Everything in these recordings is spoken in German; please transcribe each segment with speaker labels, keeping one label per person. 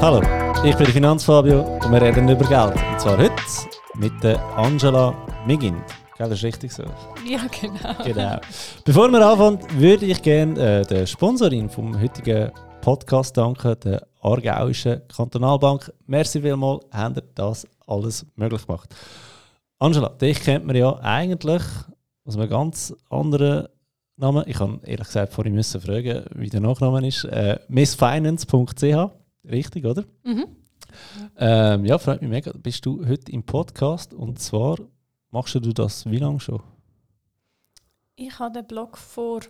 Speaker 1: Hallo, ich bin der Finanzfabio und wir reden über Geld. Und zwar heute mit der Angela Migin. Gell, das ist richtig so?
Speaker 2: Ja, genau.
Speaker 1: Genau. Bevor wir anfangen, würde ich gerne äh, der Sponsorin vom heutigen Podcast danken, der Aargauischen Kantonalbank. Merci vielmals, habt ihr das alles möglich gemacht. Angela, dich kennt man ja eigentlich aus einem ganz anderen Namen. Ich kann ehrlich gesagt vorhin müssen fragen, wie der Nachname ist. Äh, missfinance.ch, richtig, oder?
Speaker 2: Mhm.
Speaker 1: Ähm, ja, freut mich mega. Bist du heute im Podcast und zwar machst du das wie lange schon?
Speaker 2: Ich habe den Blog vor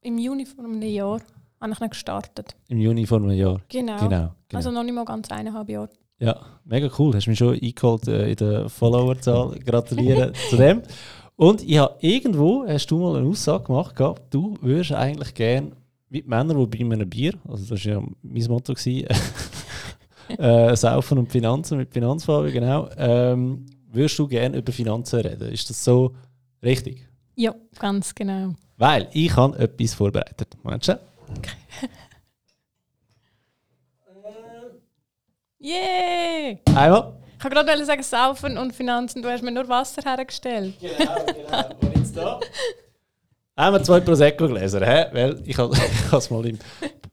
Speaker 2: im Juni vor einem Jahr habe ich gestartet.
Speaker 1: Im Juni vor einem Jahr.
Speaker 2: Genau.
Speaker 1: Genau. genau.
Speaker 2: Also noch nicht mal ganz eineinhalb Jahre.
Speaker 1: ja, mega cool. Hast mich schon eingeholt äh, in der Followerzahl. Gratuliere zu dem. Und ich habe irgendwo, hast du mal eine Aussage gemacht, gehabt, du würdest eigentlich gerne wie die Männer, die bei einem Bier, also das war ja mein Motto, gewesen, äh, Saufen und Finanzen mit Finanzfarbe, genau, ähm, würdest du gerne über Finanzen reden. Ist das so richtig?
Speaker 2: Ja, ganz genau.
Speaker 1: Weil ich habe etwas vorbereitet. Moment schon.
Speaker 2: Yay!
Speaker 1: Einmal.
Speaker 2: Ich wollte gerade sagen, Saufen und Finanzen, du hast mir nur Wasser hergestellt.
Speaker 1: Genau, genau. Und jetzt da? Wir zwei Prosecco gelesen, hä? Weil ich habe es mal im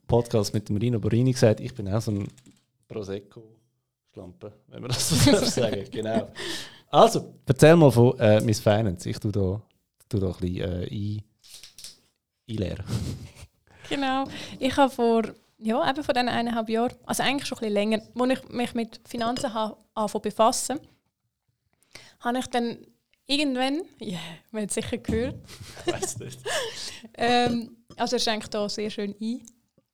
Speaker 1: Podcast mit dem Rino Borini gesagt, ich bin auch so ein Prosecco-Schlampe, wenn man das so sagen Genau. Also, erzähl mal von äh, Miss Finance. Ich tue da, tue da ein bisschen äh, ein, einleeren.
Speaker 2: Genau. Ich habe vor, ja, eben vor diesen eineinhalb Jahren, also eigentlich schon ein bisschen länger, als ich mich mit Finanzen ha- anfangen befassen, habe ich dann irgendwann, ja, man hat es sicher gehört,
Speaker 1: Weiß nicht.
Speaker 2: ähm, also er schenkt hier sehr schön ein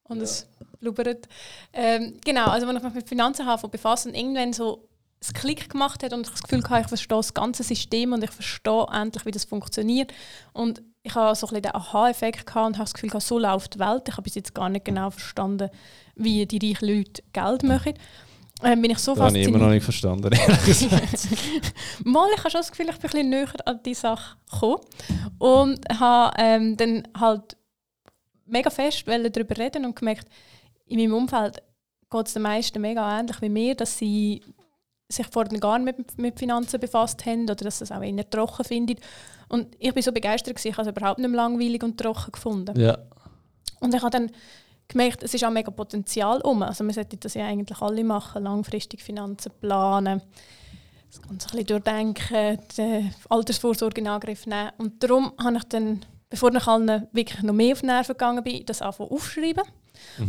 Speaker 2: und es blubbert. Ähm, genau, also wenn ich mich mit Finanzen habe befassen, irgendwann so es Klick gemacht hat und ich das Gefühl hatte, ich verstehe das ganze System und ich verstehe endlich, wie das funktioniert. Und ich habe so ein bisschen den Aha-Effekt gehabt und habe das Gefühl, so läuft die Welt. Ich habe bis jetzt gar nicht genau verstanden, wie die reichen Leute Geld machen. Ähm, bin ich so
Speaker 1: Das habe ich immer noch
Speaker 2: fasziniert.
Speaker 1: nicht verstanden. ehrlich gesagt.
Speaker 2: Mal, ich habe schon das Gefühl, ich bin ein bisschen näher an die Sache gekommen. Und habe ähm, dann halt mega fest darüber reden und gemerkt, in meinem Umfeld geht es den meisten mega ähnlich wie mir, dass sie sich vorher gar nicht mit, mit Finanzen befasst haben oder dass sie es auch eher trocken finden. Und ich bin so begeistert, gewesen, ich habe es überhaupt nicht langweilig und trocken gefunden.
Speaker 1: ja.
Speaker 2: Und ich habe dann gemerkt, es ist auch mega Potenzial um. Also wir sollten das ja eigentlich alle machen, langfristig Finanzen planen, das Ganze ein bisschen durchdenken, die Altersvorsorge in Angriff nehmen. Und darum habe ich dann, bevor ich allen wirklich noch mehr auf die Nerven gegangen bin, das anfangen aufschreiben.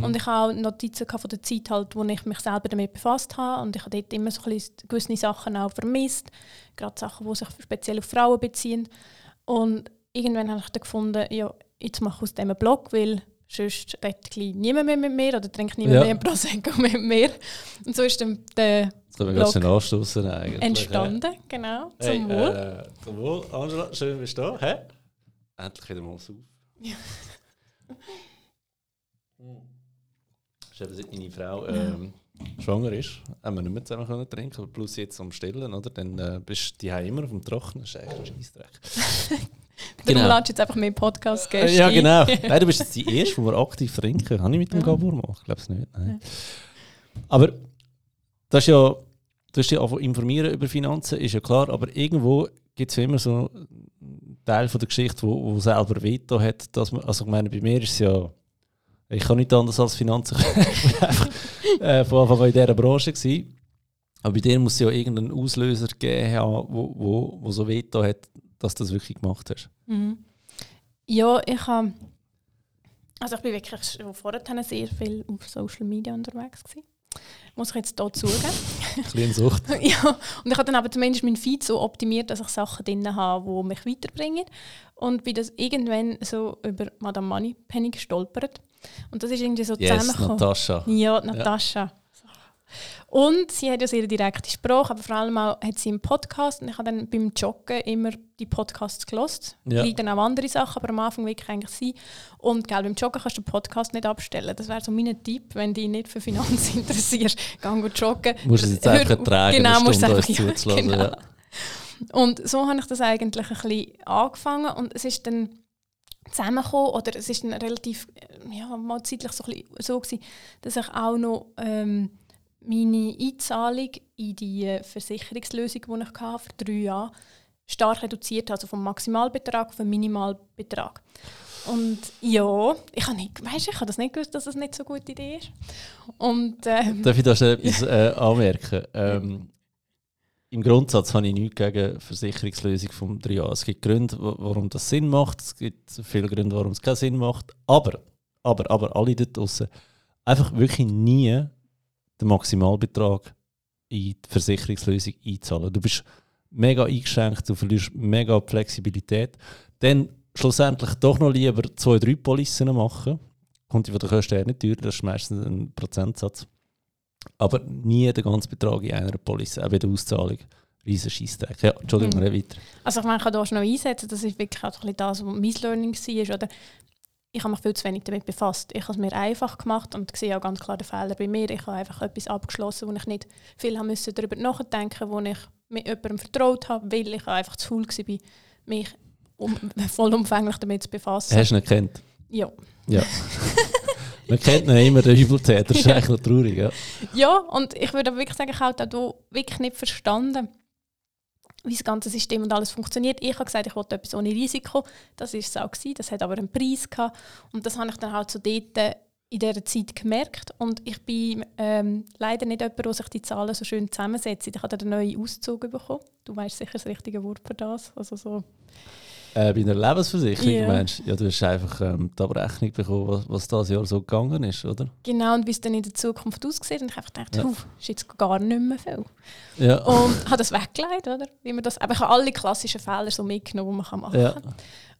Speaker 2: Und ich habe auch Notizen von der Zeit, halt, wo ich mich selber damit befasst habe. Und ich habe dort immer so ein bisschen gewisse Sachen auch vermisst. Gerade Sachen, die sich speziell auf Frauen beziehen. Und irgendwann habe ich dann gefunden, ja, jetzt mache ich aus dem einen Blog, weil sonst redet niemand mehr mit mir oder trinkt niemand
Speaker 1: Ja.
Speaker 2: mehr Prosecco mit mir. Und so ist dann der
Speaker 1: Das können wir ganz
Speaker 2: Blog
Speaker 1: eigentlich.
Speaker 2: entstanden, genau, zum
Speaker 1: Hey,
Speaker 2: Wohl.
Speaker 1: Äh, zum Wohl, Angela, schön bist du da. Hä? Endlich wieder mal. Das ist eben, seit meine Frau ähm, schwanger ist, haben wir nicht mehr zusammen können trinken, plus jetzt am Stillen, oder? Dann äh, bist du die immer auf dem Trocknen, das ist echt ein Scheissdreck.
Speaker 2: Darum ladest du jetzt einfach mehr Podcast-Gäste
Speaker 1: ja, genau. Nein, du bist jetzt die Erste, die wir aktiv trinken. Habe ich mit dem
Speaker 2: Ja.
Speaker 1: Gabor mal? Ich glaube es nicht. Nein. Aber das ist ja, du hast dich einfach informieren über Finanzen, ist ja klar, aber irgendwo gibt es ja immer so einen Teil von der Geschichte, wo, wo selber Veto hat. Dass man, also ich meine, bei mir ist es ja, ich kann nicht anders als Finanzen. ich bin einfach äh, von Anfang an in dieser Branche gewesen. Aber bei dir muss es ja irgendeinen Auslöser geben, haben, wo, wo, wo so Veto hat, dass du das wirklich gemacht hast.
Speaker 2: Mhm. Ja, ich habe. Also ich bin wirklich schon vorher sehr viel auf Social Media unterwegs gewesen. Muss ich jetzt hier zugeben.
Speaker 1: Kleine Sucht.
Speaker 2: ja, und ich habe dann aber zumindest meinen Feed so optimiert, dass ich Sachen drin habe, die mich weiterbringen. Und bin das irgendwann so über Madame Moneypenny gestolpert. Und das ist irgendwie so
Speaker 1: Yes,
Speaker 2: zusammengekommen.
Speaker 1: Natascha.
Speaker 2: Ja, Natascha. Und sie hat ja sehr direkte Sprache, aber vor allem auch hat sie einen Podcast. Und ich habe dann beim Joggen immer die Podcasts gelost.
Speaker 1: Ja.
Speaker 2: Ja. dann auch andere Sachen, aber am Anfang wirklich eigentlich sie. Und gell, beim Joggen kannst du den Podcast nicht abstellen. Das wäre so mein Tipp, wenn dich nicht für Finanzen interessierst. Geh gut joggen.
Speaker 1: Musst du es jetzt einfach ertragen,
Speaker 2: genau, musst einfach- ja, genau.
Speaker 1: ja.
Speaker 2: Und so habe ich das eigentlich ein bisschen angefangen und es ist dann zusammengekommen oder es ist dann relativ, ja, mal zeitlich so, ein bisschen so gewesen, dass ich auch noch ähm, meine Einzahlung in die Versicherungslösung, die ich hatte, für drei Jahre stark reduziert, also vom Maximalbetrag auf den Minimalbetrag. Und ja, ich habe nicht, weißt, ich habe das nicht gewusst, dass das nicht so eine gute Idee ist. Und, ähm,
Speaker 1: Darf ich da schon etwas äh, anmerken? Ähm, Im Grundsatz habe ich nichts gegen Versicherungslösung vom 3A. Es gibt Gründe, warum das Sinn macht. Es gibt viele Gründe, warum es keinen Sinn macht. Aber, aber, aber alle dort draußen einfach wirklich nie den Maximalbetrag in die Versicherungslösung einzahlen. Du bist mega eingeschränkt, du verlierst mega Flexibilität. Dann schlussendlich doch noch lieber zwei, drei Policen machen. Kommt von der Kosten her nicht teuer, das ist meistens ein Prozentsatz. Aber nie den ganzen Betrag in einer Police, auch bei der Auszahlung. Riesen Scheissdreck. Ja, Entschuldigung, mhm. weiter.
Speaker 2: Also ich meine, ich kann da schon noch einsetzen, das ist wirklich auch das, was mein Learning war. Oder ich habe mich viel zu wenig damit befasst. Ich habe es mir einfach gemacht und sehe auch ganz klar den Fehler bei mir. Ich habe einfach etwas abgeschlossen, wo ich nicht viel haben müssen darüber nachdenken wo ich mit jemandem vertraut habe, weil ich einfach zu faul war, mich um, vollumfänglich damit zu befassen.
Speaker 1: Hast du ihn kennt?
Speaker 2: Ja.
Speaker 1: Ja. Man kennt ihn immer, den Übeltäter. Das ist eigentlich noch traurig. Ja,
Speaker 2: ja und ich würde wirklich sagen, ich habe da wirklich nicht verstanden, wie das ganze System und alles funktioniert. Ich habe gesagt, ich wollte etwas ohne Risiko. Das war es auch. Gewesen. Das hat aber einen Preis gehabt. Und das habe ich dann halt so dort äh, in dieser Zeit gemerkt. Und ich bin ähm, leider nicht jemand, der sich die Zahlen so schön zusammensetzt. Ich habe einen neuen Auszug bekommen. Du weißt sicher das richtige Wort für das. Also so
Speaker 1: äh, bei einer Lebensversicherung yeah. meinst ja, du hast einfach ähm, die Abrechnung bekommen, was, was das Jahr so gegangen ist, oder?
Speaker 2: Genau, und wie es dann in der Zukunft aussieht. Und ich habe gedacht, ja. ist jetzt gar nicht mehr viel.
Speaker 1: Ja.
Speaker 2: Und habe das weggelegt, oder? Wie man das, aber ich habe alle klassischen Fehler so mitgenommen, die man kann machen kann. Ja.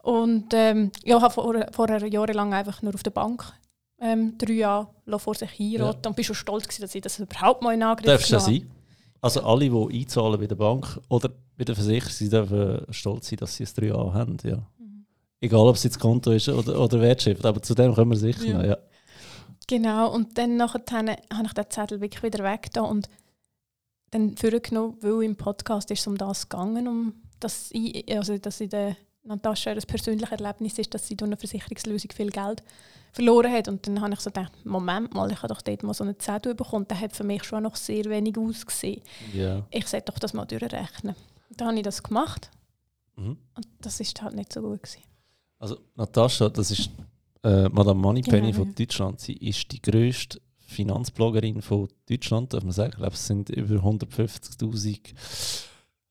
Speaker 2: Und ähm, ja, ich habe vor, vorher jahrelang einfach nur auf der Bank ähm, drei Jahre vor sich hinroten ja. und bin schon stolz gewesen, dass ich das überhaupt mal in Angriff
Speaker 1: Darfst du sein? Also alle, die einzahlen bei der Bank oder bei der Versicherung, sie dürfen stolz sein, dass sie es drei a haben. Ja. Mhm. Egal, ob es jetzt Konto ist oder, oder Wertschrift, aber zu dem kommen wir sicher ja. noch. Ja.
Speaker 2: Genau, und dann nachher habe ich den Zettel wirklich wieder weg und dann vorgenommen, weil im Podcast ist es um das gegangen, um dass ich, also dass ich der Natascha das persönliche Erlebnis ist, dass sie durch eine Versicherungslösung viel Geld verloren hat. Und dann habe ich so gedacht, Moment mal, ich habe doch dort mal so eine Zettel bekommen. Der hat für mich schon noch sehr wenig ausgesehen.
Speaker 1: Yeah.
Speaker 2: Ich sollte doch das mal durchrechnen. Dann habe ich das gemacht.
Speaker 1: Mhm.
Speaker 2: Und das ist halt nicht so gut gewesen.
Speaker 1: Also Natascha, das ist äh, Madame Moneypenny genau, von Deutschland. Sie ist die grösste Finanzbloggerin von Deutschland, darf man sagen. Ich glaube, es sind über 150'000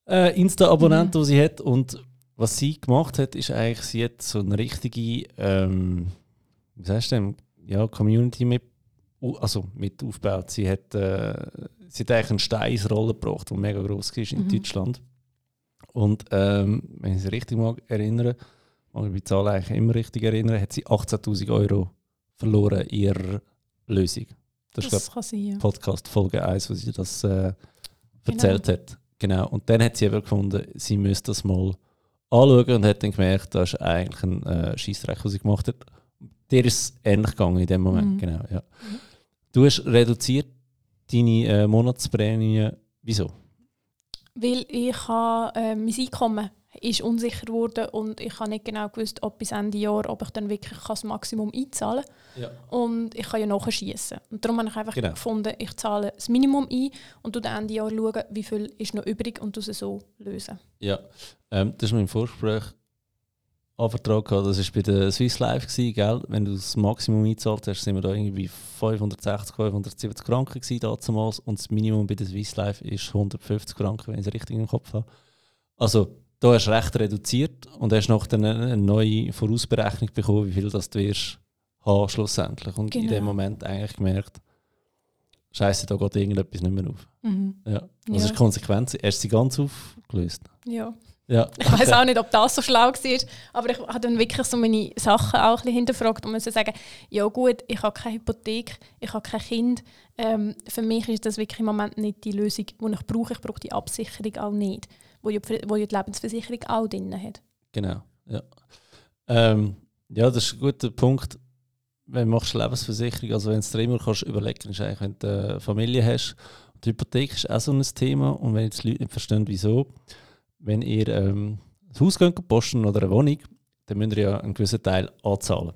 Speaker 1: äh, Insta-Abonnenten, mhm. die sie hat. Und was sie gemacht hat, ist eigentlich, sie hat so eine richtige ähm, wie sagst du denn, ja, Community mit, also mit aufgebaut. Sie hat, äh, sie hat eigentlich eine Steinsrolle gebracht, die mega groß war in mhm. Deutschland. Und ähm, wenn ich mich richtig mag erinnere, mag ich die Zahl eigentlich immer richtig erinnern, hat sie 18.000 Euro verloren in ihrer Lösung.
Speaker 2: Das, das ist, glaube
Speaker 1: ja. Podcast Folge 1, wo sie das äh, erzählt genau. hat. Genau. Und dann hat sie eben gefunden, sie müsste das mal anschauen und hat dann gemerkt, das ist eigentlich ein äh, Scheissdreck, was sie gemacht hat. Dir ist es ähnlich gegangen in dem Moment, mhm. genau. Ja. Mhm. Du hast reduziert deine äh, Monatsprämie. Wieso?
Speaker 2: Weil ich habe, äh, mein Einkommen ist unsicher geworden und ich habe nicht genau gewusst, ob bis Ende Jahr, ob ich dann wirklich das Maximum einzahlen kann.
Speaker 1: Ja.
Speaker 2: Und ich kann ja nachschießen. Und darum habe ich einfach genau. gefunden, ich zahle das Minimum ein und du Ende Jahr schauen, wie viel ist noch übrig und du es so lösen.
Speaker 1: Ja, ähm, das ist mein Vorgespräch anvertraut gehabt. Das war bei der Swiss Life, gewesen, gell? Wenn du das Maximum eingezahlt hast, sind wir da irgendwie 560, 570 Franken gewesen, damals. Und das Minimum bei der Swiss Life ist 150 Franken, wenn ich es richtig im Kopf habe. Also, da hast du recht reduziert und hast noch eine, eine neue Vorausberechnung bekommen, wie viel das du wirst haben schlussendlich. Und genau. in dem Moment eigentlich gemerkt, Scheiße, da geht irgendetwas nicht mehr auf.
Speaker 2: Mhm.
Speaker 1: Ja. Das ja. ist Konsequenz. Du sie ganz aufgelöst?
Speaker 2: Ja.
Speaker 1: Ja.
Speaker 2: Ich weiß auch nicht, ob das so schlau war, aber ich habe dann wirklich so meine Sachen auch ein hinterfragt und musste sagen, ja gut, ich habe keine Hypothek, ich habe kein Kind. Ähm, für mich ist das wirklich im Moment nicht die Lösung, die ich brauche. Ich brauche die Absicherung auch nicht, wo ja, wo ja die Lebensversicherung auch drin hat.
Speaker 1: Genau, ja. Ähm, ja, das ist ein guter Punkt. Wenn du machst Lebensversicherung, also wenn du dir immer kannst überlegen ist eigentlich, wenn du eine Familie hast, die Hypothek ist auch so ein Thema und wenn jetzt die Leute nicht verstehen, wieso, wenn ihr ähm, ein Haus geht, posten oder eine Wohnung, dann müsst ihr ja einen gewissen Teil anzahlen.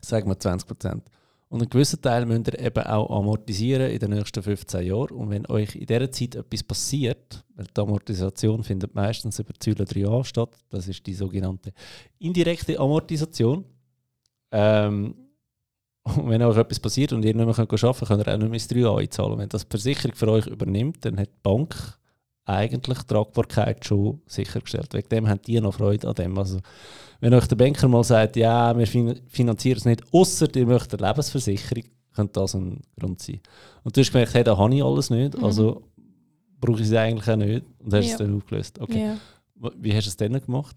Speaker 1: Sagen wir 20 Prozent. Und einen gewissen Teil müsst ihr eben auch amortisieren in den nächsten 15 Jahren. Und wenn euch in dieser Zeit etwas passiert, weil die Amortisation findet meistens über Säule 3a statt, das ist die sogenannte indirekte Amortisation. Ähm, und wenn euch etwas passiert und ihr nicht mehr arbeiten könnt, könnt ihr auch nicht mehr das 3a einzahlen. Wenn das die Versicherung für euch übernimmt, dann hat die Bank eigentlich die Tragbarkeit schon sichergestellt. Wegen dem haben die noch Freude an dem. Also, wenn euch der Banker mal sagt, ja, wir finanzieren es nicht, außer ihr möchtet eine Lebensversicherung, könnte das ein Grund sein. Und du hast gemerkt, hey, da habe ich alles nicht, mhm. also brauche ich es eigentlich auch nicht und hast ja. es dann aufgelöst. Okay. Ja. Wie hast du es dann gemacht?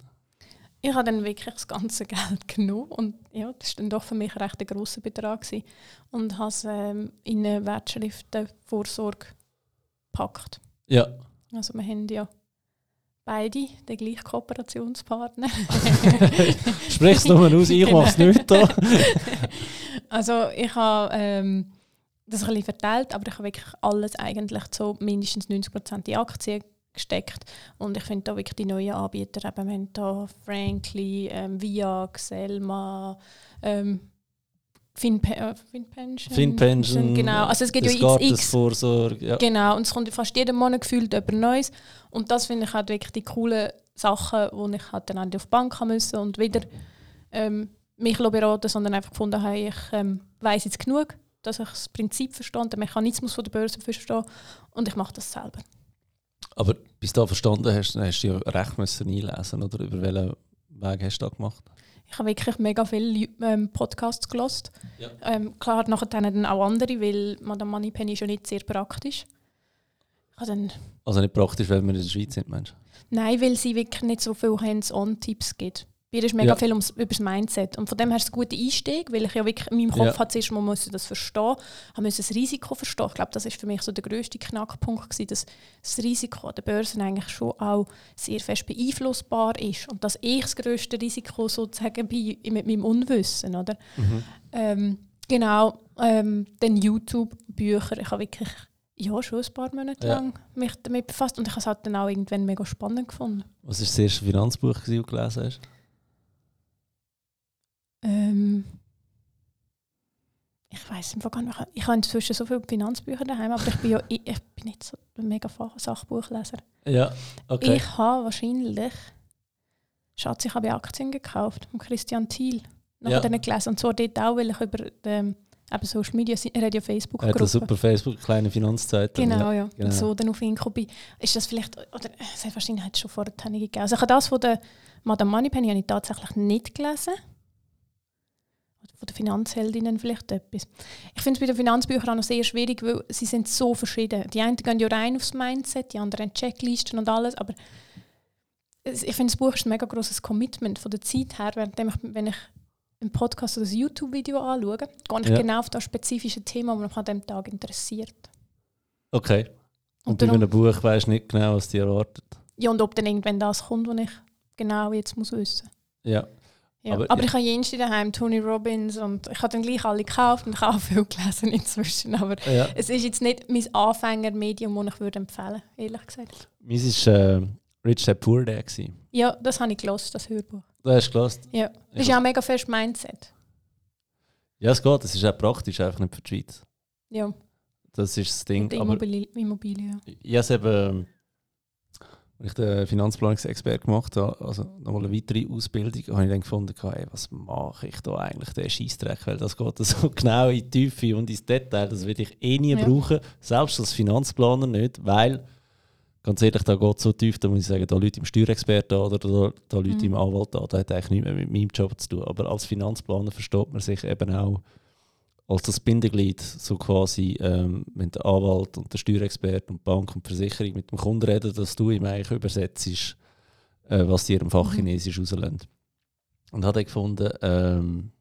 Speaker 2: Ich habe dann wirklich das ganze Geld genommen und ja, das war dann doch für mich recht ein grosser Betrag gewesen. und habe es ähm, in eine Wertschriftenvorsorge gepackt.
Speaker 1: Ja.
Speaker 2: Also wir haben ja beide den gleichen Kooperationspartner.
Speaker 1: Sprich es nur aus, ich mache es nicht da.
Speaker 2: also ich habe ähm, das ein bisschen verteilt, aber ich habe wirklich alles eigentlich so mindestens 90% in Aktien gesteckt. Und ich finde da wirklich die neuen Anbieter, eben, wir haben da Frankly, ähm, Viag, Selma, ähm, FinPension.
Speaker 1: Äh, FinPension.
Speaker 2: Genau, also es gibt ja x, Vorsorge, ja. Genau, und es kommt fast jeden Monat gefühlt etwas Neues. Und das finde ich halt wirklich die coolen Sachen, wo ich halt dann auf die Bank haben müssen und wieder ähm, mich beraten, sondern einfach gefunden habe, ich ähm, weiß jetzt genug, dass ich das Prinzip verstehe, den Mechanismus von der Börse verstehe und ich mache das selber.
Speaker 1: Aber bis du da verstanden hast, hast du ja recht müssen einlesen, oder? Über welchen Weg hast du da gemacht?
Speaker 2: Ich habe wirklich mega viele ähm, Podcasts gelost. Ja. Ähm, klar, nachher dann auch andere, weil Madame Moneypenny ist ja nicht sehr praktisch.
Speaker 1: Dann also nicht praktisch, weil wir in der Schweiz sind, Mensch?
Speaker 2: Nein, weil sie wirklich nicht so viele Hands-on-Tipps gibt. Bei ist mega ja. viel ums, über das Mindset. Und von dem her ist es ein guter Einstieg, weil ich ja wirklich in meinem Kopf ja. hatte, zuerst mal musste das verstehen, ich musste das Risiko verstehen. Ich glaube, das ist für mich so der grösste Knackpunkt gewesen, dass das Risiko an der Börse eigentlich schon auch sehr fest beeinflussbar ist und dass ich das grösste Risiko sozusagen bin mit meinem Unwissen, oder? Mhm. Ähm, genau, ähm, dann YouTube-Bücher. Ich habe wirklich ja, schon ein paar Monate ja. lang mich damit befasst und ich habe es halt dann auch irgendwann mega spannend gefunden.
Speaker 1: Was war das erste Finanzbuch, das du gelesen hast?
Speaker 2: Ähm, ich weiß gar nicht. Ich habe inzwischen so viele Finanzbücher daheim, aber ich bin ja ich, ich bin nicht so ein mega Sachbuchleser.
Speaker 1: Ja, okay.
Speaker 2: Ich habe wahrscheinlich, Schatz, ich habe Aktien gekauft von Christian Thiel. Nachher ja. gelesen. Und zwar dort auch, weil ich über den, eben Social Media, Radio Facebook
Speaker 1: Er hat eine super Facebook, kleine Finanzzeitung.
Speaker 2: Genau, ja. Genau. Und so dann auf ihn bin. Ist das vielleicht, oder es hat wahrscheinlich schon vorher gegeben. Also ich habe das von der Madame Moneypenny habe ich tatsächlich nicht gelesen von den Finanzheldinnen vielleicht etwas. Ich finde es bei den Finanzbüchern auch noch sehr schwierig, weil sie sind so verschieden. Die einen gehen ja rein aufs Mindset, die anderen Checklisten und alles, aber ich finde, das Buch ist ein mega grosses Commitment von der Zeit her, während ich, wenn ich einen Podcast oder ein YouTube-Video anschaue, gehe ich ja. genau auf das spezifische Thema, das mich an diesem Tag interessiert.
Speaker 1: Okay. Und, und bei einem Buch weißt du nicht genau, was dir erwartet.
Speaker 2: Ja, und ob dann irgendwann das kommt, was ich genau jetzt muss wissen
Speaker 1: muss. Ja.
Speaker 2: Ja, aber, aber ich habe jenste daheim, Tony Robbins und ich habe dann gleich alle gekauft und ich habe auch viel gelesen inzwischen. Aber ja. es ist jetzt nicht mein Anfängermedium, das ich würde empfehlen ehrlich gesagt.
Speaker 1: Meins war äh, Rich Dad Poor Dad.
Speaker 2: Ja, das habe ich gelesen, das Hörbuch.
Speaker 1: Du hast gelesen?
Speaker 2: Ja. Das ist ja auch mega fest Mindset.
Speaker 1: Ja, es geht. Das ist auch praktisch, einfach nicht für die Schweiz.
Speaker 2: Ja.
Speaker 1: Das ist das Ding.
Speaker 2: Immobilie, Immobilie ja.
Speaker 1: Ich habe eben als ich den Finanzplanungsexpert gemacht habe, also nochmal eine weitere Ausbildung, habe ich dann gefunden, ey, was mache ich da eigentlich, den Scheissdreck, weil das geht so genau in die Tiefe und ins Detail, das werde ich eh nie ja. brauchen, selbst als Finanzplaner nicht, weil, ganz ehrlich, da geht es so tief, da muss ich sagen, da Leute im Steuerexperten oder da, da Leute mhm. im Anwalt an, da hat eigentlich nichts mehr mit meinem Job zu tun, aber als Finanzplaner versteht man sich eben auch als das Bindeglied, so quasi, ähm, wenn der Anwalt und der Steuerexperte und die Bank und die Versicherung mit dem Kunden reden, dass du ihm eigentlich übersetzt, äh, was die ihrem Fachchinesisch mhm. rauslösen. Und hat er gefunden, ähm,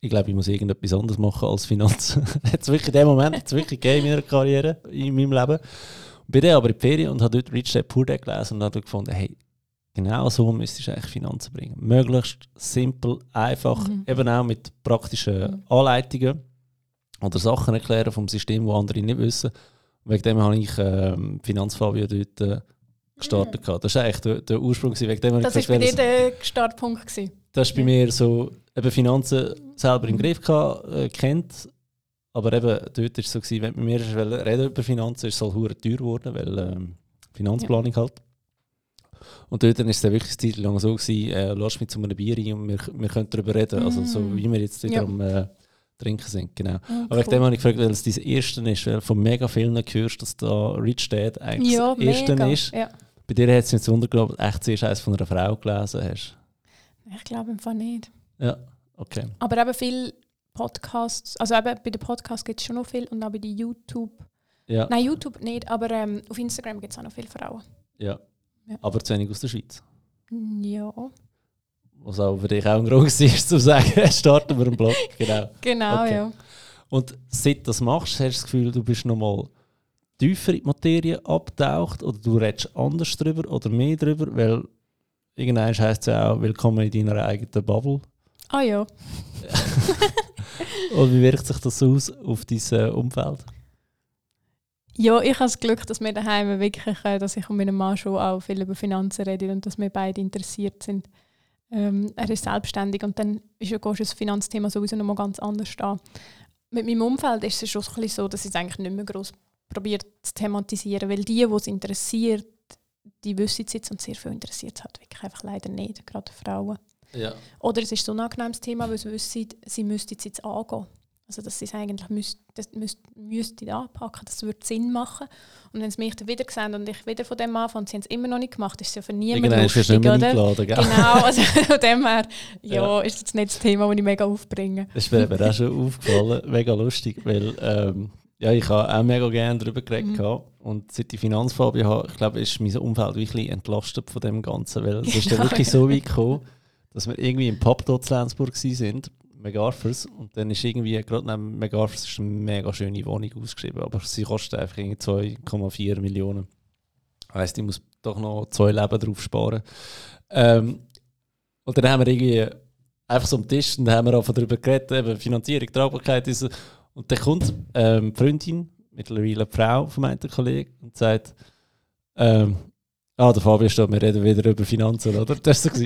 Speaker 1: ich glaube, ich muss irgendetwas anderes machen als Finanz. hat es wirklich in dem Moment hat's wirklich gegeben in meiner Karriere, in meinem Leben. Und bin dann aber in die Ferien und habe dort Rich Dad Poor Dad gelesen und habe gefunden, hey, Genau so müsstest du eigentlich Finanzen bringen. Möglichst simpel, einfach, mhm. eben auch mit praktischen mhm. Anleitungen oder Sachen erklären vom System, wo andere nicht wissen. wegen dem habe ich ähm, Finanzfabio dort äh, gestartet. Mhm. Das war eigentlich der, der Ursprung. Wegen
Speaker 2: dem das war bei dir der Startpunkt. Gewesen.
Speaker 1: das ist bei mir so, eben Finanzen selber im Griff gehabt, äh, kennt, aber eben dort war es so, gewesen, wenn wir mir reden über Finanzen, ist es halt teuer geworden, weil ähm, Finanzplanung halt. Und dort ist es dann wirklich Zeit lang so gewesen, äh, lass mich zu einem Bier rein und wir, wir können darüber reden, also so
Speaker 2: Mm.
Speaker 1: wie wir jetzt wieder
Speaker 2: Ja.
Speaker 1: am äh, Trinken sind, genau. Aber wegen
Speaker 2: cool.
Speaker 1: dem habe ich gefragt, weil es dein erste ist, weil von mega vielen hörst, dass da Rich Dad eigentlich
Speaker 2: ja,
Speaker 1: das erste
Speaker 2: mega.
Speaker 1: ist.
Speaker 2: Ja.
Speaker 1: Bei dir hat es mich wundert, ob du echt zuerst eins von einer Frau gelesen hast.
Speaker 2: Ich glaube einfach nicht.
Speaker 1: Ja, okay.
Speaker 2: Aber eben viele Podcasts, also eben bei den Podcasts gibt es schon noch viel und auch bei den YouTube.
Speaker 1: Ja,
Speaker 2: Nein, YouTube nicht, aber ähm, auf Instagram gibt es auch noch viele Frauen.
Speaker 1: ja.
Speaker 2: Ja.
Speaker 1: Aber zu wenig aus der Schweiz.
Speaker 2: Ja.
Speaker 1: Was auch für dich auch ein Grund war, zu sagen, starten wir einen Blog. Genau.
Speaker 2: Genau,
Speaker 1: Okay.
Speaker 2: ja.
Speaker 1: Und seit du das machst, hast du das Gefühl, du bist nochmal tiefer in die Materie abgetaucht oder du redest anders drüber oder mehr drüber, weil irgendwann heisst es ja auch, willkommen in deiner eigenen Bubble.
Speaker 2: Ah ja.
Speaker 1: Und wie wirkt sich das aus auf dein äh, Umfeld?
Speaker 2: Ja, ich habe das Glück, dass wir daheim wirklich, dass ich und mein Mann schon auch viel über Finanzen reden und dass wir beide interessiert sind. Ähm, er ist selbstständig und dann ist ja das Finanzthema sowieso noch mal ganz anders an. Mit meinem Umfeld ist es schon ein so dass ich es eigentlich nicht mehr groß probiert zu thematisieren, weil die, die es interessiert, die wissen es jetzt und sehr viel interessiert es halt wirklich einfach leider nicht, gerade Frauen.
Speaker 1: Ja.
Speaker 2: Oder es ist so ein unangenehmes Thema, weil sie wissen, sie müssten es jetzt angehen. Also dass sie es eigentlich müsst, das müsst, müssten anpacken, das würde Sinn machen. Und wenn sie mich dann wieder sehen und ich wieder von dem anfange, und sie haben es immer noch nicht gemacht, ist es ja für niemanden lustig,
Speaker 1: nicht mehr
Speaker 2: oder?
Speaker 1: eingeladen, gell?
Speaker 2: Genau, also von dem her, ja,
Speaker 1: Ja.
Speaker 2: ist jetzt nicht das Thema, das ich mega aufbringe.
Speaker 1: Das ist mir eben auch schon aufgefallen, mega lustig, weil ähm, ja, ich habe auch mega gerne darüber geredet
Speaker 2: Mhm.
Speaker 1: und seit ich Finanzphobie habe, ich glaube, ist mein Umfeld wirklich entlastet von dem Ganzen, weil es ist dann
Speaker 2: Ja.
Speaker 1: wirklich so weit gekommen, dass wir irgendwie im Pub dort in Lenzburg sind, McArthurs, und dann ist irgendwie, gerade neben McArthurs ist eine mega schöne Wohnung ausgeschrieben, aber sie kostet einfach irgendwie 2,4 Millionen. Heißt, ich muss doch noch zwei Leben drauf sparen. Ähm, und dann haben wir irgendwie einfach so am Tisch und dann haben wir einfach darüber geredet, eben Finanzierung, Tragbarkeit. Ist, und dann kommt ähm, die Freundin, mittlerweile eine Frau von meinem Kollegen, und sagt, ähm, ah, der Fabian steht, wir reden wieder über Finanzen, oder? Das war so,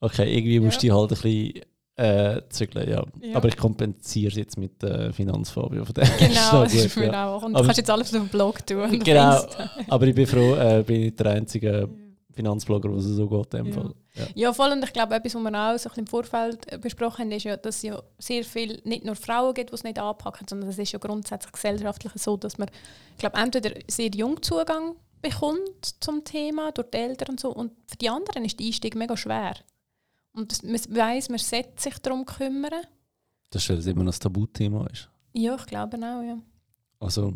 Speaker 1: okay, irgendwie musst du dich halt ein bisschen äh, zügeln, ja.
Speaker 2: Ja.
Speaker 1: Aber ich kompensiere es jetzt mit äh, Finanzphobie. Von dem ist
Speaker 2: Genau, das ist mir
Speaker 1: ja.
Speaker 2: auch. Und du
Speaker 1: Aber-
Speaker 2: kannst jetzt alles auf dem Blog tun.
Speaker 1: Genau, aber ich bin froh, äh, bin ich der einzige Finanzblogger, der so geht in dem
Speaker 2: Ja.
Speaker 1: Fall. Ja.
Speaker 2: Ja, voll. Und ich glaube, etwas, was wir auch so ein bisschen im Vorfeld äh, besprochen haben, ist ja, dass es ja sehr viel nicht nur Frauen gibt, die es nicht anpacken, sondern es ist ja grundsätzlich gesellschaftlich so, dass man, ich glaube, entweder sehr jung Zugang bekommt zum Thema durch die Eltern und so und für die anderen ist der Einstieg mega schwer. Und man weiss, man sollte sich darum kümmern.
Speaker 1: Das ist, immer noch ein Tabuthema ist.
Speaker 2: Ja, ich glaube auch, ja.
Speaker 1: Also,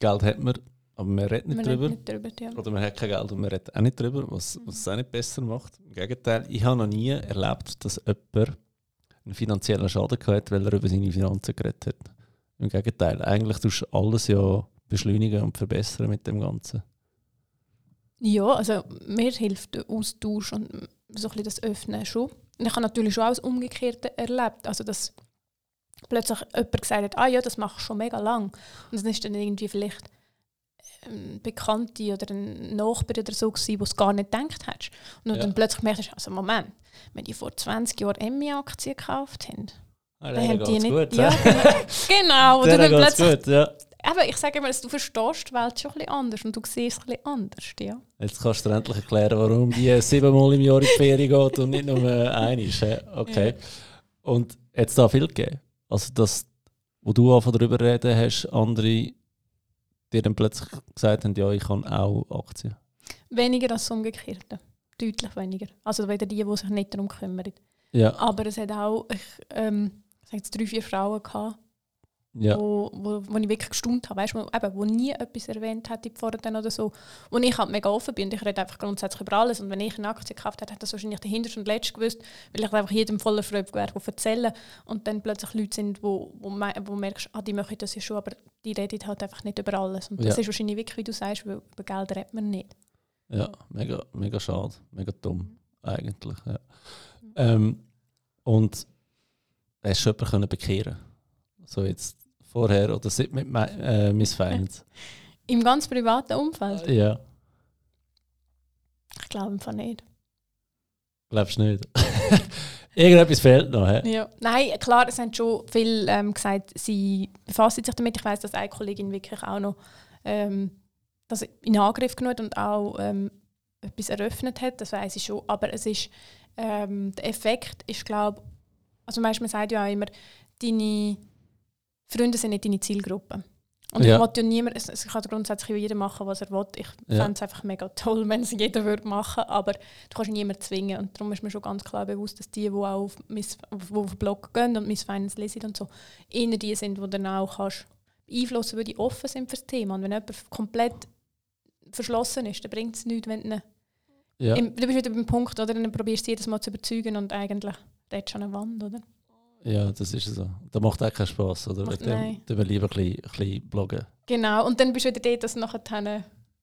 Speaker 1: Geld hat man, aber man redet nicht
Speaker 2: man
Speaker 1: drüber.
Speaker 2: redet nicht drüber, ja.
Speaker 1: Oder man hat kein Geld und man redet auch nicht drüber, was, was es auch nicht besser macht. Im Gegenteil, ich habe noch nie erlebt, dass jemand einen finanziellen Schaden gehabt hat, weil er über seine Finanzen geredet hat. Im Gegenteil, eigentlich tust du alles ja beschleunigen und verbessern mit dem Ganzen.
Speaker 2: Ja, also mir hilft der Austausch und so ein das Öffnen schon. Und ich habe natürlich schon auch das Umgekehrte erlebt. Also dass plötzlich jemand gesagt hat, ah ja, das machst du schon mega lang. Und dann ist dann irgendwie vielleicht ein Bekannte oder ein Nachbar oder so gewesen, wo es gar nicht gedacht hast. Und
Speaker 1: Ja.
Speaker 2: dann plötzlich merkst du, also Moment, wenn die vor 20 Jahren Emmy-Aktien gekauft haben,
Speaker 1: Ah,
Speaker 2: dann haben die nicht...
Speaker 1: gut,
Speaker 2: ja, genau. genau. Und dann plötzlich...
Speaker 1: gut, ja.
Speaker 2: Eben, ich sage immer, du verstehst die Welt schon ein bisschen anders und du siehst es ein bisschen anders, ja.
Speaker 1: Jetzt kannst du endlich erklären, warum die siebenmal im Jahr in die Ferien geht und nicht nur äh, einmal. hä? Okay. Und hat es da viel gegeben? Also, das, wo du einfach darüber reden hast, andere dir dann plötzlich gesagt haben, ja, ich kann auch Aktien.
Speaker 2: Weniger als das Umgekehrte. Deutlich weniger. Also weder die, die sich nicht darum kümmern.
Speaker 1: Ja,
Speaker 2: Aber es hat auch, ich, ähm, ich sag jetzt drei, vier Frauen gehabt,
Speaker 1: ja.
Speaker 2: wo, wo, wo ich wirklich gestaunt habe, weißt, wo, eben, wo nie etwas erwähnt hätte vorher oder so. Wo ich halt mega offen bin und ich rede einfach grundsätzlich über alles. Und wenn ich eine Aktie gekauft hätte, hätte das wahrscheinlich der Hinterste und Letzte gewusst, weil ich einfach jedem voller Freude wäre, die erzählen. Und dann plötzlich Leute sind, wo, wo, wo merkst, ah, die machen das ja schon, aber die reden halt einfach nicht über alles. Und das
Speaker 1: Ja.
Speaker 2: ist wahrscheinlich wirklich, wie du sagst, weil über Geld redet man nicht.
Speaker 1: Ja, mega, mega schade, mega dumm eigentlich. Ja. Ähm, und hast du jemanden können bekehren So jetzt vorher oder seit mit Mi- äh, Miss Finance?
Speaker 2: Im ganz privaten Umfeld?
Speaker 1: ja,
Speaker 2: Ich glaube einfach nicht.
Speaker 1: glaubst du nicht? Irgendetwas fehlt noch. He?
Speaker 2: Ja. Nein, klar, es haben schon viele ähm, gesagt, sie befassen sich damit. Ich weiß, dass eine Kollegin wirklich auch noch ähm, das in Angriff genommen und auch ähm, etwas eröffnet hat, das weiß ich schon. Aber es ist, ähm, der Effekt ist, glaube also man sagt ja auch immer, deine Freunde sind nicht deine Zielgruppe. Und ja. ich wollte ja niemand, es, es kann grundsätzlich jeder machen, was er will. Ich ja. fände es einfach mega toll, wenn es jeder würde machen aber du kannst niemanden zwingen. Und darum ist mir schon ganz klar bewusst, dass die, die auch auf, Miss, auf, auf den Blog gehen und Miss Finance lesen und so, eher die sind, die dann auch kannst beeinflussen, weil die offen sind für das Thema. Und wenn jemand komplett verschlossen ist, dann bringt es nichts, wenn du ja. Im, du bist wieder beim Punkt, oder? Dann probierst du jedes Mal zu überzeugen und eigentlich redest du an eine Wand, oder?
Speaker 1: Ja, das ist so. Da macht auch keinen Spass, oder? Macht, dem, dem lieber ein bisschen, ein bisschen bloggen.
Speaker 2: Genau, und dann bist du wieder dort, dass du nachher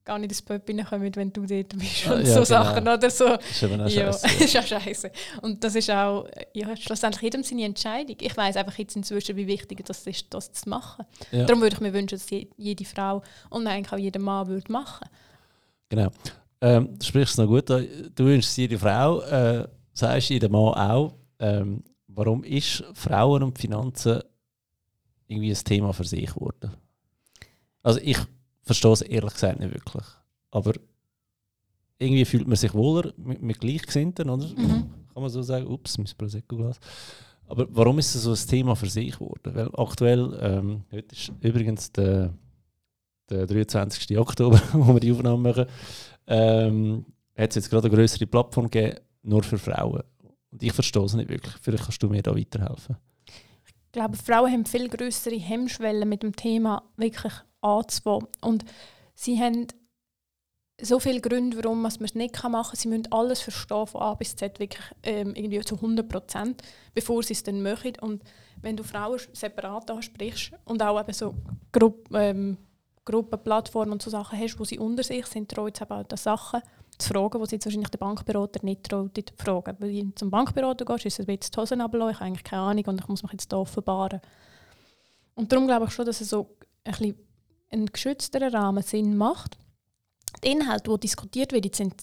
Speaker 2: gar nicht ins Pub reinkommen, wenn du dort bist und ja, so genau. Sachen oder so. Das
Speaker 1: ist eben auch
Speaker 2: ja,
Speaker 1: scheiße.
Speaker 2: ist auch scheiße. Und das ist auch ja, schlussendlich jedem seine Entscheidung. Ich weiß einfach jetzt inzwischen, wie wichtig das ist, das zu machen. Ja. Darum würde ich mir wünschen, dass jede Frau und eigentlich auch jeder Mann würde machen.
Speaker 1: Genau. Ähm, du sprichst es noch gut an. Du wünschst jede Frau, äh, sagst jeder Mann auch. Ähm, warum ist Frauen und Finanzen irgendwie ein Thema für sich geworden? Also ich verstehe es ehrlich gesagt nicht wirklich. Aber irgendwie fühlt man sich wohler mit, mit Gleichgesinnten, oder? Mhm. Kann man so sagen, ups, mein Prosecco-Glas. Aber warum ist es so ein Thema für sich geworden? Weil aktuell, ähm, heute ist übrigens der, der 23. Oktober, wo wir die Aufnahme machen, ähm, hat es jetzt gerade eine größere Plattform gegeben, nur für Frauen. Und ich verstehe es nicht wirklich. Vielleicht kannst du mir da weiterhelfen.
Speaker 2: Ich glaube, Frauen haben viel größere Hemmschwellen mit dem Thema wirklich anzufangen. Und sie haben so viele Gründe, warum man es nicht machen kann. Sie müssen alles verstehen, von A bis Z, wirklich ähm, irgendwie zu 100 Prozent, bevor sie es dann machen. Und wenn du Frauen separat ansprichst und auch eben so Grupp, ähm, Gruppenplattformen und so Sachen hast, wo sie unter sich sind, trauen sie eben auch Sachen zu fragen, die jetzt wahrscheinlich der Bankberater nicht traut, zu fragen. Weil du zum Bankberater gehst, ist es ein bisschen die Hosen runterlassen, ich habe eigentlich keine Ahnung und ich muss mich jetzt hier offenbaren. Und darum glaube ich schon, dass es so ein bisschen ein geschützterer Rahmen Sinn macht. Die Inhalte, die diskutiert werden, sind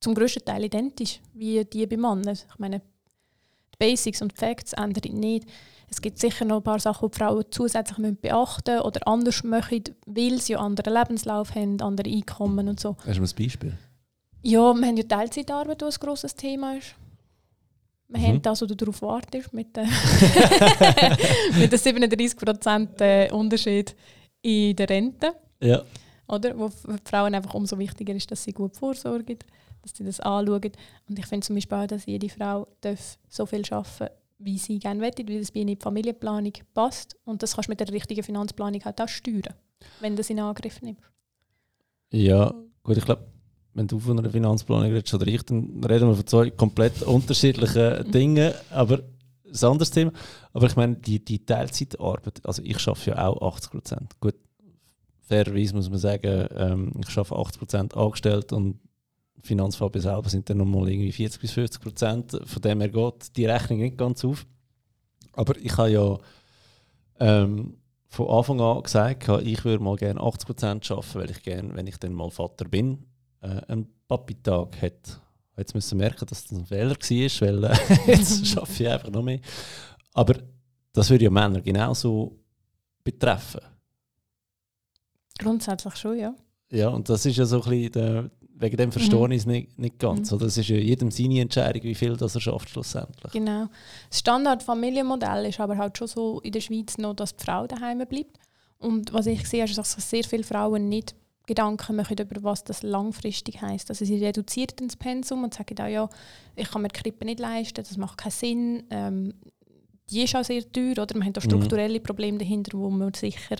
Speaker 2: zum größten Teil identisch wie die bei Männern. Ich meine, die Basics und die Facts ändern nicht. Es gibt sicher noch ein paar Sachen, die, die Frauen zusätzlich beachten müssen oder anders machen, weil sie einen anderen Lebenslauf haben, andere Einkommen und so.
Speaker 1: Hast du mal ein Beispiel?
Speaker 2: Ja, wir haben ja Teilzeitarbeit, was ein grosses Thema ist. Wir mhm. haben das, was du darauf wartest, mit den, mit den 37% äh, Unterschied in der Rente.
Speaker 1: Ja.
Speaker 2: Oder? Wo für Frauen einfach umso wichtiger ist, dass sie gut vorsorgen, dass sie das anschauen. Und ich finde zum Beispiel auch, dass jede Frau darf so viel arbeiten darf, wie sie gerne möchte, weil das bei ihnen in die Familienplanung passt. Und das kannst du mit der richtigen Finanzplanung halt auch steuern, wenn du das in Angriff nimmst.
Speaker 1: Ja, gut, ich glaube, wenn du von einer Finanzplanung redest oder ich, dann reden wir von zwei komplett unterschiedlichen. Dingen. Aber ein anderes Thema. Aber ich meine, die, die Teilzeitarbeit, also ich arbeite ja auch 80 Prozent. Gut, fairerweise muss man sagen, ähm, ich arbeite 80 Prozent angestellt und Finanzfabrik selber sind dann nochmal irgendwie 40 bis 50 Prozent. Von dem her geht die Rechnung nicht ganz auf. Aber ich habe ja ähm, von Anfang an gesagt, ich würde mal gerne 80 Prozent arbeiten, weil ich gerne, wenn ich dann mal Vater bin, äh, einen Papi-Tag hätte. Jetzt müssen wir merken, dass das ein Fehler war, weil äh, jetzt schaffe ich einfach noch mehr. Aber das würde ja Männer genauso betreffen.
Speaker 2: Grundsätzlich schon, ja.
Speaker 1: Ja, und das ist ja so ein bisschen, der, wegen dem verstehe mhm. ich es nicht, nicht ganz. Mhm. Oder? Das ist ja jedem seine Entscheidung, wie viel das er schafft schlussendlich.
Speaker 2: Genau. Das Standard-Familienmodell ist aber halt schon so in der Schweiz noch, dass die Frau daheim bleibt. Und was ich sehe, ist, dass sich sehr viele Frauen nicht Gedanken machen über was das langfristig heißt. Also sie reduzieren das Pensum und sagen auch, ja, ich kann mir die Krippe nicht leisten, das macht keinen Sinn. Ähm, die ist auch sehr teuer, oder? Wir haben da mhm. strukturelle Probleme dahinter, wo wir sicher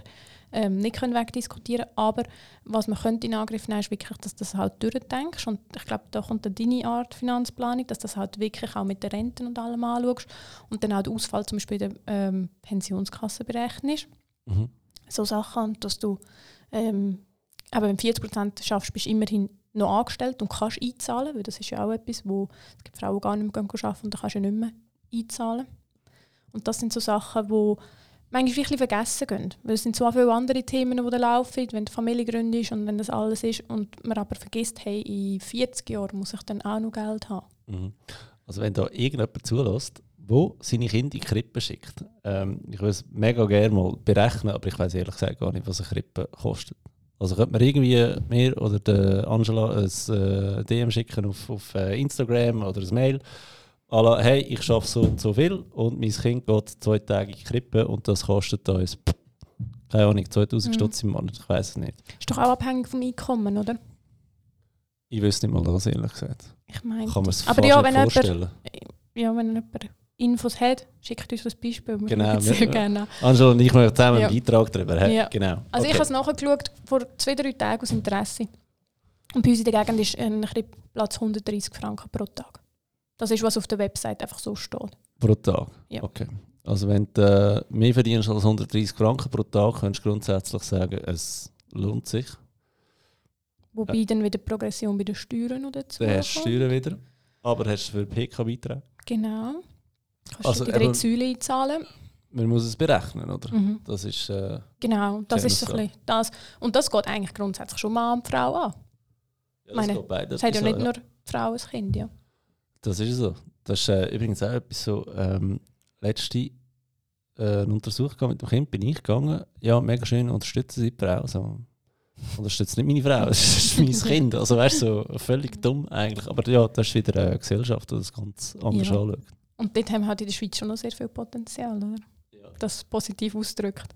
Speaker 2: ähm, nicht können wegdiskutieren können. Aber was man könnte in Angriff nehmen, ist wirklich, dass du das halt durchdenkst. Und ich glaube, da kommt dann deine Art Finanzplanung, dass du das halt wirklich auch mit den Renten und allem anschaust und dann auch den Ausfall zum Beispiel der ähm, Pensionskasse berechnest. Mhm. So Sachen, dass du ähm, aber wenn du 40% schaffst, bist du immerhin noch angestellt und kannst einzahlen, weil das ist ja auch etwas, wo es gibt Frauen gar nicht mehr arbeiten und dann kannst du ja nicht mehr einzahlen. Und das sind so Sachen, die manchmal ein vergessen gehen. Weil es sind so viele andere Themen, die laufen, wenn die Familie gründest und wenn das alles ist und man aber vergisst, hey, in 40 Jahren muss ich dann auch noch Geld haben.
Speaker 1: Mhm. Also wenn da irgendjemand zulässt, wo seine Kinder in die Krippe schickt. Ähm, ich würde es mega gerne mal berechnen, aber ich weiß ehrlich gesagt gar nicht, was eine Krippe kostet. Also könnte man irgendwie mir oder der Angela ein äh, DM schicken auf, auf äh, Instagram oder ein Mail. Alla, hey, ich schaffe so und so viel und mein Kind geht zwei Tage in die Krippe und das kostet uns, keine Ahnung, 2000
Speaker 2: Mhm.
Speaker 1: Stutz im Monat. Ich weiß es nicht.
Speaker 2: Ist doch auch abhängig vom Einkommen, oder?
Speaker 1: Ich wüsste nicht mal das, ehrlich gesagt.
Speaker 2: Ich meine,
Speaker 1: Kann man es
Speaker 2: Aber ja, wenn jemand-
Speaker 1: vorstellen.
Speaker 2: ja, wenn jemand Infos hat, schickt uns ein Beispiel. Wir
Speaker 1: Genau,
Speaker 2: sehr gerne an.
Speaker 1: Angela und ich machen zusammen
Speaker 2: Ja.
Speaker 1: einen Beitrag darüber. Hey?
Speaker 2: Ja.
Speaker 1: Genau.
Speaker 2: Also ich
Speaker 1: Okay.
Speaker 2: habe es nachgeschaut vor zwei, drei Tagen aus Interesse. Und bei uns in der Gegend ist ein Platz 130 Franken pro Tag. Das ist, was auf der Website einfach so steht.
Speaker 1: Pro Tag?
Speaker 2: Ja.
Speaker 1: Okay. Also wenn du äh, mehr verdienst als 130 Franken pro Tag, kannst du grundsätzlich sagen, es lohnt sich.
Speaker 2: Wobei dann wieder Progression bei den Steuern oder dazu
Speaker 1: Dann hast du. Steuern wieder. Aber hast du für PK beitragen.
Speaker 2: Genau. Kannst
Speaker 1: Also,
Speaker 2: du die drei
Speaker 1: eben-
Speaker 2: Säulen einzahlen.
Speaker 1: Man muss es berechnen, oder?
Speaker 2: Mhm.
Speaker 1: Das ist... Äh,
Speaker 2: Genau, das ist so
Speaker 1: so.
Speaker 2: ein bisschen das. Und das geht eigentlich grundsätzlich schon Mann und Frau an.
Speaker 1: ja,
Speaker 2: Meine,
Speaker 1: geht beides
Speaker 2: Das hat ja
Speaker 1: so,
Speaker 2: nicht nur die Frau als Kind, ja.
Speaker 1: Das ist so. Das ist äh, übrigens auch etwas so... Ähm, letzte äh, Untersuchung mit dem Kind bin ich gegangen. Ja, mega schön, unterstützen Sie die Frau. So. Unterstützt nicht meine Frau, es ist mein Kind. Also weißt du, so völlig dumm eigentlich. Aber ja, das ist wieder eine Gesellschaft, die das ganz anders
Speaker 2: Ja.
Speaker 1: anschaut.
Speaker 2: Und dort haben wir halt in der Schweiz schon noch sehr viel Potenzial, oder? Das positiv ausdrückt.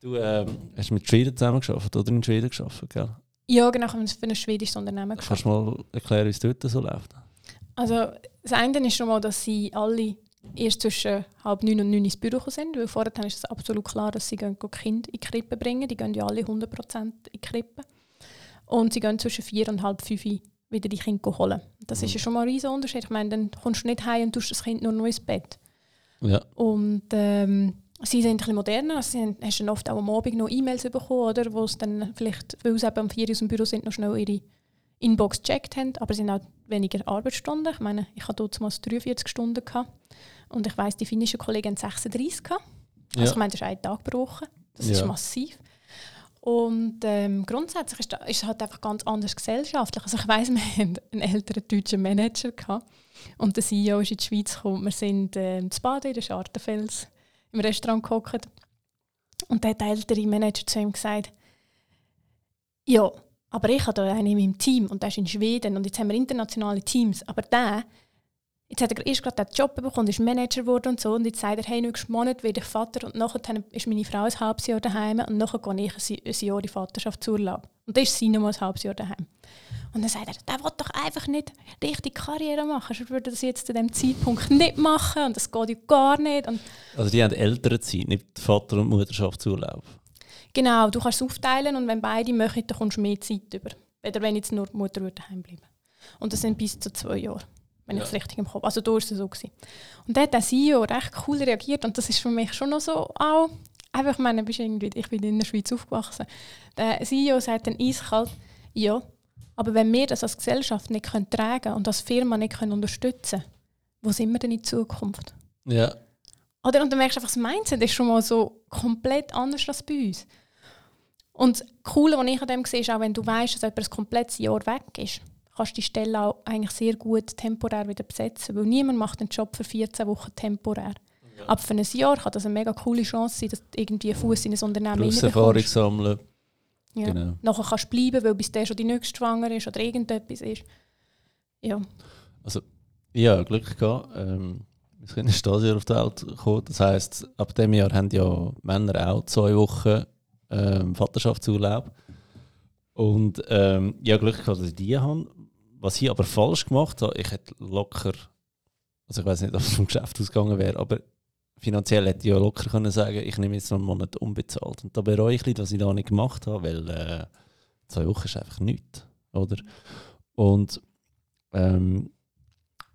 Speaker 1: Du ähm, hast mit Schweden zusammen geschafft oder in Schweden geschafft, gell?
Speaker 2: Ja, genau, ich habe für ein schwedisches Unternehmen
Speaker 1: Kannst
Speaker 2: geschafft.
Speaker 1: du mal erklären, wie es dort so läuft?
Speaker 2: Also das eine ist schon mal, dass sie alle erst zwischen halb neun und neun ins Büro sind, weil vorher ist es absolut klar, dass sie gehen, gehen Kinder in die Krippe bringen. Die gehen ja alle 100% in die Krippe. Und sie gehen zwischen vier und halb fünf wieder die Kinder holen. Das ist ja schon mal ein riesen Unterschied. Ich meine, dann kommst du nicht heim und tust das Kind nur noch ins Bett.
Speaker 1: Ja.
Speaker 2: Und ähm, sie sind ein bisschen moderner. Also sie haben, hast dann oft auch am Abend noch E-Mails bekommen, oder, wo es dann vielleicht, weil sie eben am 4 Uhr aus dem Büro sind, noch schnell ihre Inbox gecheckt haben. Aber sie haben auch weniger Arbeitsstunden. Ich meine, ich hatte damals 43 Stunden. Gehabt. Und ich weiss, die finnischen Kollegen haben 36 gehabt. Also
Speaker 1: Ja.
Speaker 2: ich meine, das ist ein Tag Woche. Das
Speaker 1: Ja.
Speaker 2: ist massiv. Und ähm, grundsätzlich ist, es halt einfach ganz anders gesellschaftlich. Also ich weiss, wir hatten einen älteren deutschen Manager gehabt. und der CEO ist in die Schweiz gekommen. Wir sind ähm, zu Baden in der Schartenfels im Restaurant gehockt. Und der ältere Manager zu ihm gesagt, ja, aber ich habe einen in meinem Team und der ist in Schweden und jetzt haben wir internationale Teams. Aber der, jetzt hat er erst gerade den Job bekommen, ist Manager geworden und so und jetzt sagt er, hey, nächsten Monat werde ich Vater und nachher ist meine Frau ein halbes Jahr daheim und nachher gehe ich ein, Jahr in Vaterschaftsurlaub. Und dann ist sie noch mal ein halbes Jahr daheim. Und dann sagt er, der will doch einfach nicht richtig Karriere machen. Ich würde das jetzt zu dem Zeitpunkt nicht machen und das geht ja gar nicht. Und
Speaker 1: Also die haben Elternzeit, nicht Vater- und Mutterschaftsurlaub.
Speaker 2: Genau, du kannst es aufteilen und wenn beide machen, dann kommst du mehr Zeit über. Weder wenn jetzt nur die Mutter würde daheim bleiben. Und das sind bis zu zwei Jahre, wenn
Speaker 1: Ja.
Speaker 2: ich es richtig im Kopf Also da war es so. Gewesen. Und dann hat der CEO recht cool reagiert und das ist für mich schon noch so auch, einfach, ich meine, bist irgendwie, ich bin in der Schweiz aufgewachsen. Der CEO sagt dann eiskalt, ja, aber wenn wir das als Gesellschaft nicht können tragen und als Firma nicht können unterstützen wo sind wir denn in Zukunft?
Speaker 1: Ja.
Speaker 2: Oder? Und dann merkst du einfach, das Mindset ist schon mal so komplett anders als bei uns. Und das Coole, was ich an dem sehe, ist auch, wenn du weißt, dass jemand ein komplettes Jahr weg ist, kannst du die Stelle auch eigentlich sehr gut temporär wieder besetzen. Weil niemand macht einen Job für 14 Wochen temporär. Aber für ein Jahr kann das eine mega coole Chance sein, dass du irgendwie einen Fuß in ein Unternehmen
Speaker 1: Berufserfahrung
Speaker 2: reinbekommst.
Speaker 1: sammeln.
Speaker 2: Ja.
Speaker 1: Genau.
Speaker 2: Nachher kannst du bleiben, weil bis der schon die nächste schwanger ist oder irgendetwas ist. Ja.
Speaker 1: Ja, Glück gehabt. Ähm, wir sind in Stadion auf die Welt gekommen. Das heisst, ab dem Jahr haben ja Männer auch zwei Wochen ähm, Vaterschaftsurlaub. Und ähm, ja, Glück gehabt, dass ich die habe. Was ich aber falsch gemacht habe, ich hätte locker, also ich weiß nicht, ob es vom Geschäft ausgegangen wäre, aber finanziell hätte ich ja locker können sagen, ich nehme jetzt noch einen Monat unbezahlt. Und da bereue ich was ich da nicht gemacht habe, weil äh, zwei Wochen ist einfach nichts, oder? Und ähm,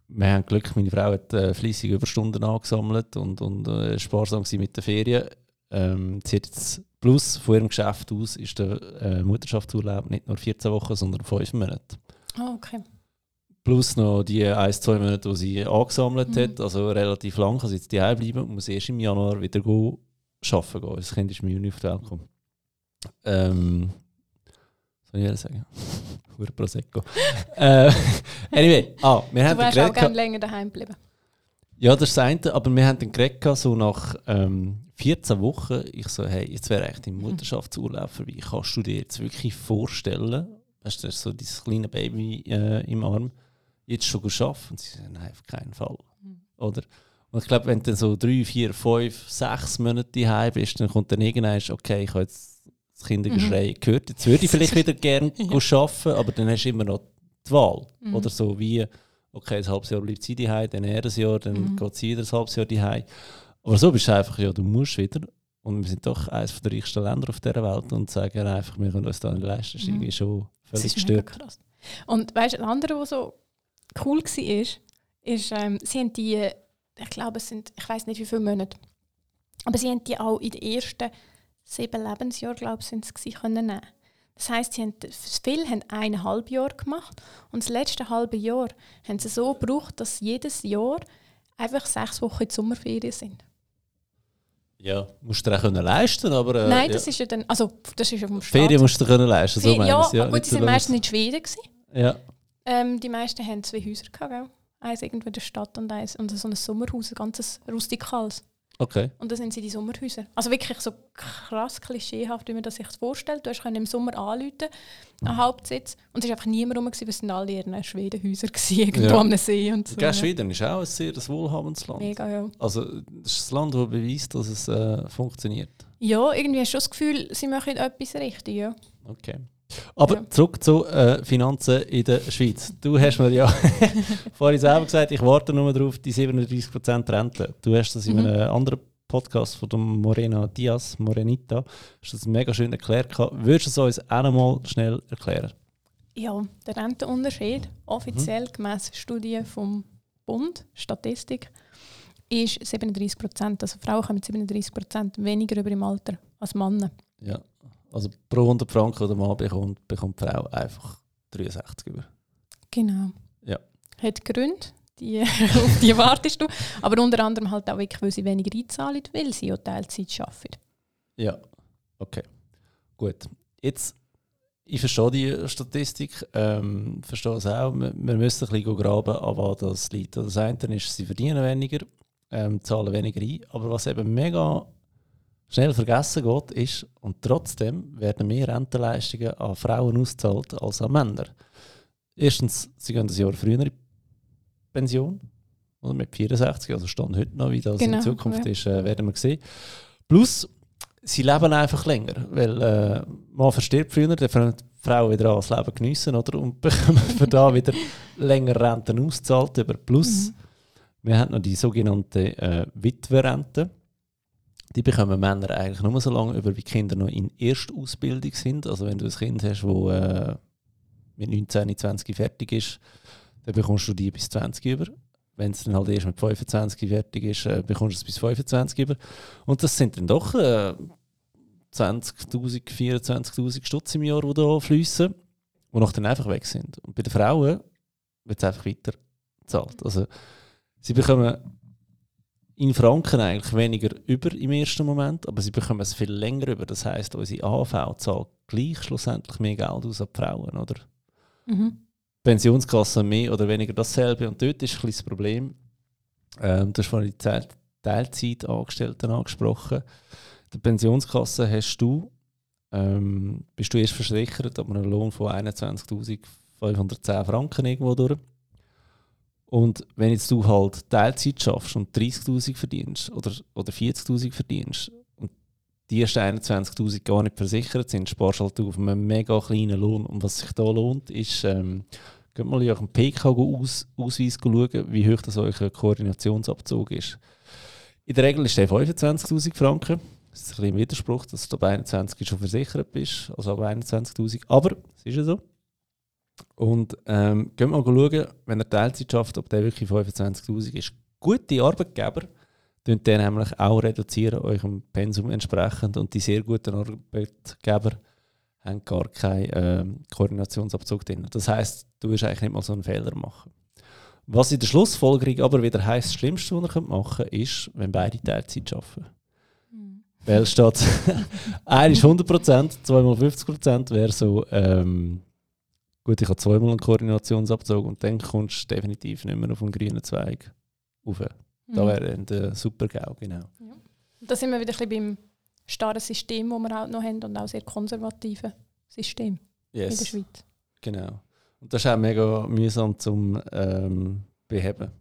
Speaker 1: wir haben Glück, meine Frau hat äh, fleissig Überstunden angesammelt und, und äh, sparsam mit den Ferien. Ähm, sie hat jetzt plus von ihrem Geschäft aus ist der äh, Mutterschaftsurlaub nicht nur 14 Wochen, sondern 5 Monate.
Speaker 2: Ah, okay.
Speaker 1: Plus noch die 1, 2 Monate, die sie angesammelt
Speaker 2: Mhm.
Speaker 1: hat, also relativ lang kann sie jetzt daheim bleiben und muss erst im Januar wieder go arbeiten gehen. Das Kind ist im Juni auf die Welt gekommen. Ähm, was kann ich sagen. Hure Prosecco. äh, anyway, ah, wir
Speaker 2: Du
Speaker 1: haben
Speaker 2: wärst auch gerne länger daheim geblieben.
Speaker 1: Ja, das ist das eine, aber wir haben geredet, gehabt, so nach ähm, 14 Wochen, ich so, hey, jetzt wäre eigentlich dein Mutterschaftsurlaub vorbei. Kannst du dir jetzt wirklich vorstellen, hast du so dieses kleine Baby äh, im Arm, jetzt schon arbeiten? Und sie sagen, nein, auf keinen Fall. Oder? Und ich glaube, wenn du dann so drei, vier, fünf, sechs Monate daheim bist, dann kommt dann irgendwann, okay, ich habe jetzt das Kindergeschrei gehört, jetzt würde ich vielleicht wieder gerne arbeiten, aber dann hast du immer noch die Wahl. Oder so wie, okay, ein halbes Jahr bleibt sie daheim, dann er ein Jahr, dann geht sie wieder ein halbes Jahr daheim. Aber so bist du einfach, ja, du musst wieder. Und wir sind doch eines der reichsten Länder auf dieser Welt und sagen einfach, wir können uns da nicht leisten. Das ist irgendwie schon völlig gestört.
Speaker 2: Und weißt du, das andere, was so cool war, ist, ist ähm, sie haben die, ich glaube, es sind, ich weiß nicht wie viele Monate, aber sie haben die auch in den ersten sieben Lebensjahren, glaube ich, sind gewesen, können nehmen. Das heisst, sie haben, viele haben eineinhalb Jahre gemacht und das letzte halbe Jahr haben sie so gebraucht, dass jedes Jahr einfach sechs Wochen in die Sommerferien sind.
Speaker 1: Ja, musst du dir auch können leisten, aber... Äh,
Speaker 2: Nein,
Speaker 1: ja.
Speaker 2: das ist ja dann, also das ist ja vom
Speaker 1: Ferien musst du dir können leisten, so meine
Speaker 2: ja, aber gut, die sind meistens in Schweden gewesen.
Speaker 1: Ja,
Speaker 2: Ähm, die meisten haben zwei Häuser gehabt, gell? Eins irgendwo in der Stadt und eins und so ein Sommerhaus, ein ganzes rustikales.
Speaker 1: Okay.
Speaker 2: Und da sind sie die Sommerhäuser. Also wirklich so krass klischeehaft, wie man das sich vorstellt. Du hast im Sommer anrufen, einen Hauptsitz, und es war einfach niemand rum, weil es sind alle in gewesen, irgendwo
Speaker 1: Ja.
Speaker 2: am See und so.
Speaker 1: Gell, Schweden ist auch ein sehr ein wohlhabendes Land.
Speaker 2: Mega, ja.
Speaker 1: Also, das ist ein Land, das beweist, dass es äh, funktioniert.
Speaker 2: Ja, irgendwie hast du schon das Gefühl, sie machen etwas richtig, ja.
Speaker 1: Okay. Aber
Speaker 2: Ja.
Speaker 1: zurück zu äh, Finanzen in der Schweiz. Du hast mir ja vorhin selber gesagt, ich warte nur darauf, die 37% Rente. Du hast das in
Speaker 2: Mhm.
Speaker 1: einem anderen Podcast von dem Morena Diaz, Morenita, hast das mega schön erklärt. gehabt. Würdest du es uns auch noch mal schnell erklären?
Speaker 2: Ja, der Rentenunterschied, offiziell gemäss Studien vom Bund, Statistik, ist 37 Prozent. Also Frauen kommen mit 37 Prozent weniger über im Alter als Männer.
Speaker 1: Ja. Also pro 100 Franken, die der Mann bekommt, bekommt die Frau einfach 63 über.
Speaker 2: Genau.
Speaker 1: Ja.
Speaker 2: Hat Gründe, die, auf die wartest du. Aber unter anderem halt auch wirklich, weil sie weniger einzahlen, weil sie ja Teilzeit arbeiten.
Speaker 1: Ja, okay. Gut. Jetzt, ich verstehe die Statistik, ähm, verstehe es auch. Wir, wir müssen ein bisschen graben, an was das liegt. Das eine ist, sie verdienen weniger, ähm, zahlen weniger ein. Aber was eben mega schnell vergessen geht, ist, und trotzdem werden mehr Rentenleistungen an Frauen ausgezahlt als an Männer. Erstens, sie gehen ein Jahr früher in Pension, oder mit 64, also stand heute noch, wie das
Speaker 2: Genau,
Speaker 1: in Zukunft
Speaker 2: ja.
Speaker 1: ist, äh, werden wir sehen. Plus, sie leben einfach länger, weil äh, man verstirbt früher, dann fangen die Frauen wieder an, das Leben geniessen, oder? Und bekommen für da wieder länger Renten ausgezahlt. Über Plus, wir haben noch die sogenannte äh, Witwerrente. Die bekommen Männer eigentlich nur so lange über, wie Kinder noch in Erstausbildung sind. Also wenn du ein Kind hast, das äh, mit 19, 20 fertig ist, dann bekommst du die bis 20 über. Wenn es dann halt erst mit 25 fertig ist, äh, bekommst du es bis 25 über. Und das sind dann doch äh, 20'000, 24'000 Stutz im Jahr, die da fließen, die noch dann einfach weg sind. Und bei den Frauen wird es einfach weiter gezahlt. Also sie bekommen in Franken eigentlich weniger über im ersten Moment, aber sie bekommen es viel länger über. Das heißt, unsere AV zahlt gleich schlussendlich mehr Geld aus an die Frauen, oder?
Speaker 2: Mhm.
Speaker 1: Pensionskasse mehr oder weniger dasselbe. Und dort ist ein das Problem. Ähm, du hast vorhin die Teil Teilzeitangestellten angesprochen. In der Pensionskasse hast du, ähm, bist du erst versichert ab einem Lohn von 21.510 Franken irgendwo durch. Und wenn jetzt du halt Teilzeit schaffst und 30.000 verdienst oder, oder 40.000 verdienst und die ersten 21.000 gar nicht versichert sind, sparst halt du auf einen mega kleinen Lohn. Und was sich da lohnt, ist, ähm, geht mal in eurem PK-Ausweis schauen, wie hoch das euer Koordinationsabzug ist. In der Regel ist der 25.000 Franken. Das ist ein bisschen ein Widerspruch, dass du ab 21 schon versichert bist, also ab 21.000. Aber es ist ja so. Und ähm, geht mal schauen, wenn er Teilzeit schafft, ob der wirklich 25.000 ist. Gute Arbeitgeber tun den nämlich auch reduzieren, eurem Pensum entsprechend. Und die sehr guten Arbeitgeber haben gar keinen ähm, Koordinationsabzug drin. Das heißt, du wirst eigentlich nicht mal so einen Fehler machen. Was in der Schlussfolgerung aber wieder heisst, das Schlimmste, was ihr machen könnt, ist, wenn beide Teilzeit arbeiten. Weil statt einer ist 100%, zweimal 50% wäre so, ähm, gut, ich habe zweimal einen Koordinationsabzug und dann kommst du definitiv nicht mehr auf den grünen Zweig rauf. Da
Speaker 2: Mhm.
Speaker 1: wäre dann der Super-GAU, genau.
Speaker 2: Da sind wir wieder ein bisschen beim starren System, das wir auch noch haben und auch sehr konservativen System in der
Speaker 1: Yes,
Speaker 2: Schweiz.
Speaker 1: genau. Und das ist auch mega mühsam zum ähm, beheben.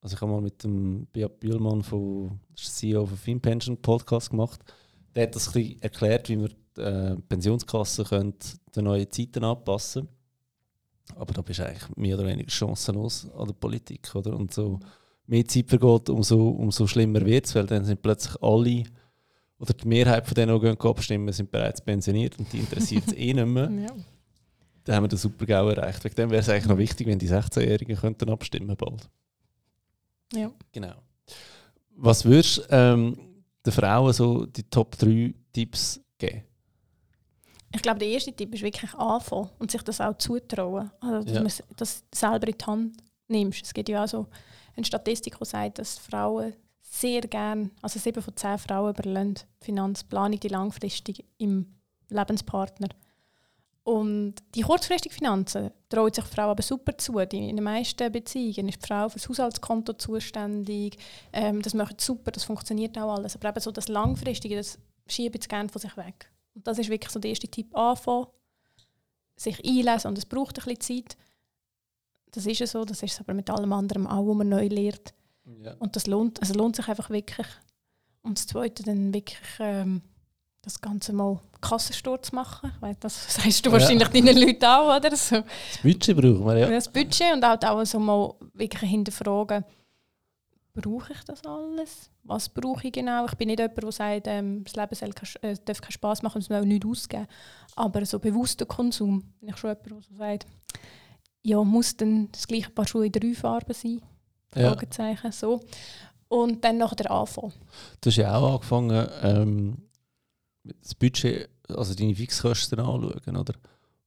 Speaker 1: Also ich habe mal mit dem Beat Bühlmann, von, CEO von FinPension, Podcast gemacht. Der hat das ein bisschen erklärt, wie wir die äh, Pensionskassen können den neuen Zeiten anpassen Aber da bist du eigentlich mehr oder weniger chancenlos an der Politik. Oder? Und so mehr Zeit vergeht, umso, umso schlimmer wird es, weil dann sind plötzlich alle oder die Mehrheit von denen, die gehen abstimmen, sind bereits pensioniert und die interessiert es eh nicht mehr.
Speaker 2: Ja.
Speaker 1: Dann haben wir den Super-GAU erreicht. Wegen dem wäre es eigentlich noch wichtig, wenn die 16-Jährigen könnten abstimmen bald.
Speaker 2: Ja.
Speaker 1: Genau. Was würdest du ähm, den Frauen so die Top 3 Tipps geben?
Speaker 2: Ich glaube, der erste Tipp ist wirklich anfangen und sich das auch zutrauen. Also, dass
Speaker 1: Ja.
Speaker 2: man das selber in die Hand nimmst. Es gibt ja auch so eine Statistik, die sagt, dass Frauen sehr gern, also sieben von zehn Frauen überlassen die Finanzplanung, die langfristig im Lebenspartner. Und die kurzfristigen Finanzen trauen sich die Frau aber super zu. Die, in den meisten Beziehungen ist die Frau für das Haushaltskonto zuständig. Ähm, das macht super, das funktioniert auch alles. Aber eben so das Langfristige, das schieben sie gerne von sich weg. Und das ist wirklich so der erste Tipp, anfangen, sich einlesen und es braucht ein bisschen Zeit. Das ist ja so, das ist es aber mit allem anderen auch, was man neu lernt.
Speaker 1: Ja.
Speaker 2: Und das lohnt, also lohnt sich einfach wirklich. Und das Zweite dann wirklich ähm, das Ganze mal Kassensturz machen. Weil das sagst du
Speaker 1: Ja.
Speaker 2: wahrscheinlich deinen Leuten auch, oder? So.
Speaker 1: Das Budget brauchen wir, ja.
Speaker 2: Das Budget und auch, auch so mal wirklich hinterfragen, brauche ich das alles? Was brauche ich genau? Ich bin nicht jemand, der sagt, ähm, das Leben soll äh, darf keinen Spass machen und es soll nichts ausgeben. Aber so bewusster Konsum bin ich schon jemand, der so sagt, ja, muss dann das gleiche Paar Schuhe in drei Farben sein?
Speaker 1: ja.
Speaker 2: Fragezeichen, so. Und dann nachher Anfang.
Speaker 1: Du hast ja auch angefangen, ähm, das Budget, also deine Fixkosten anschauen, oder?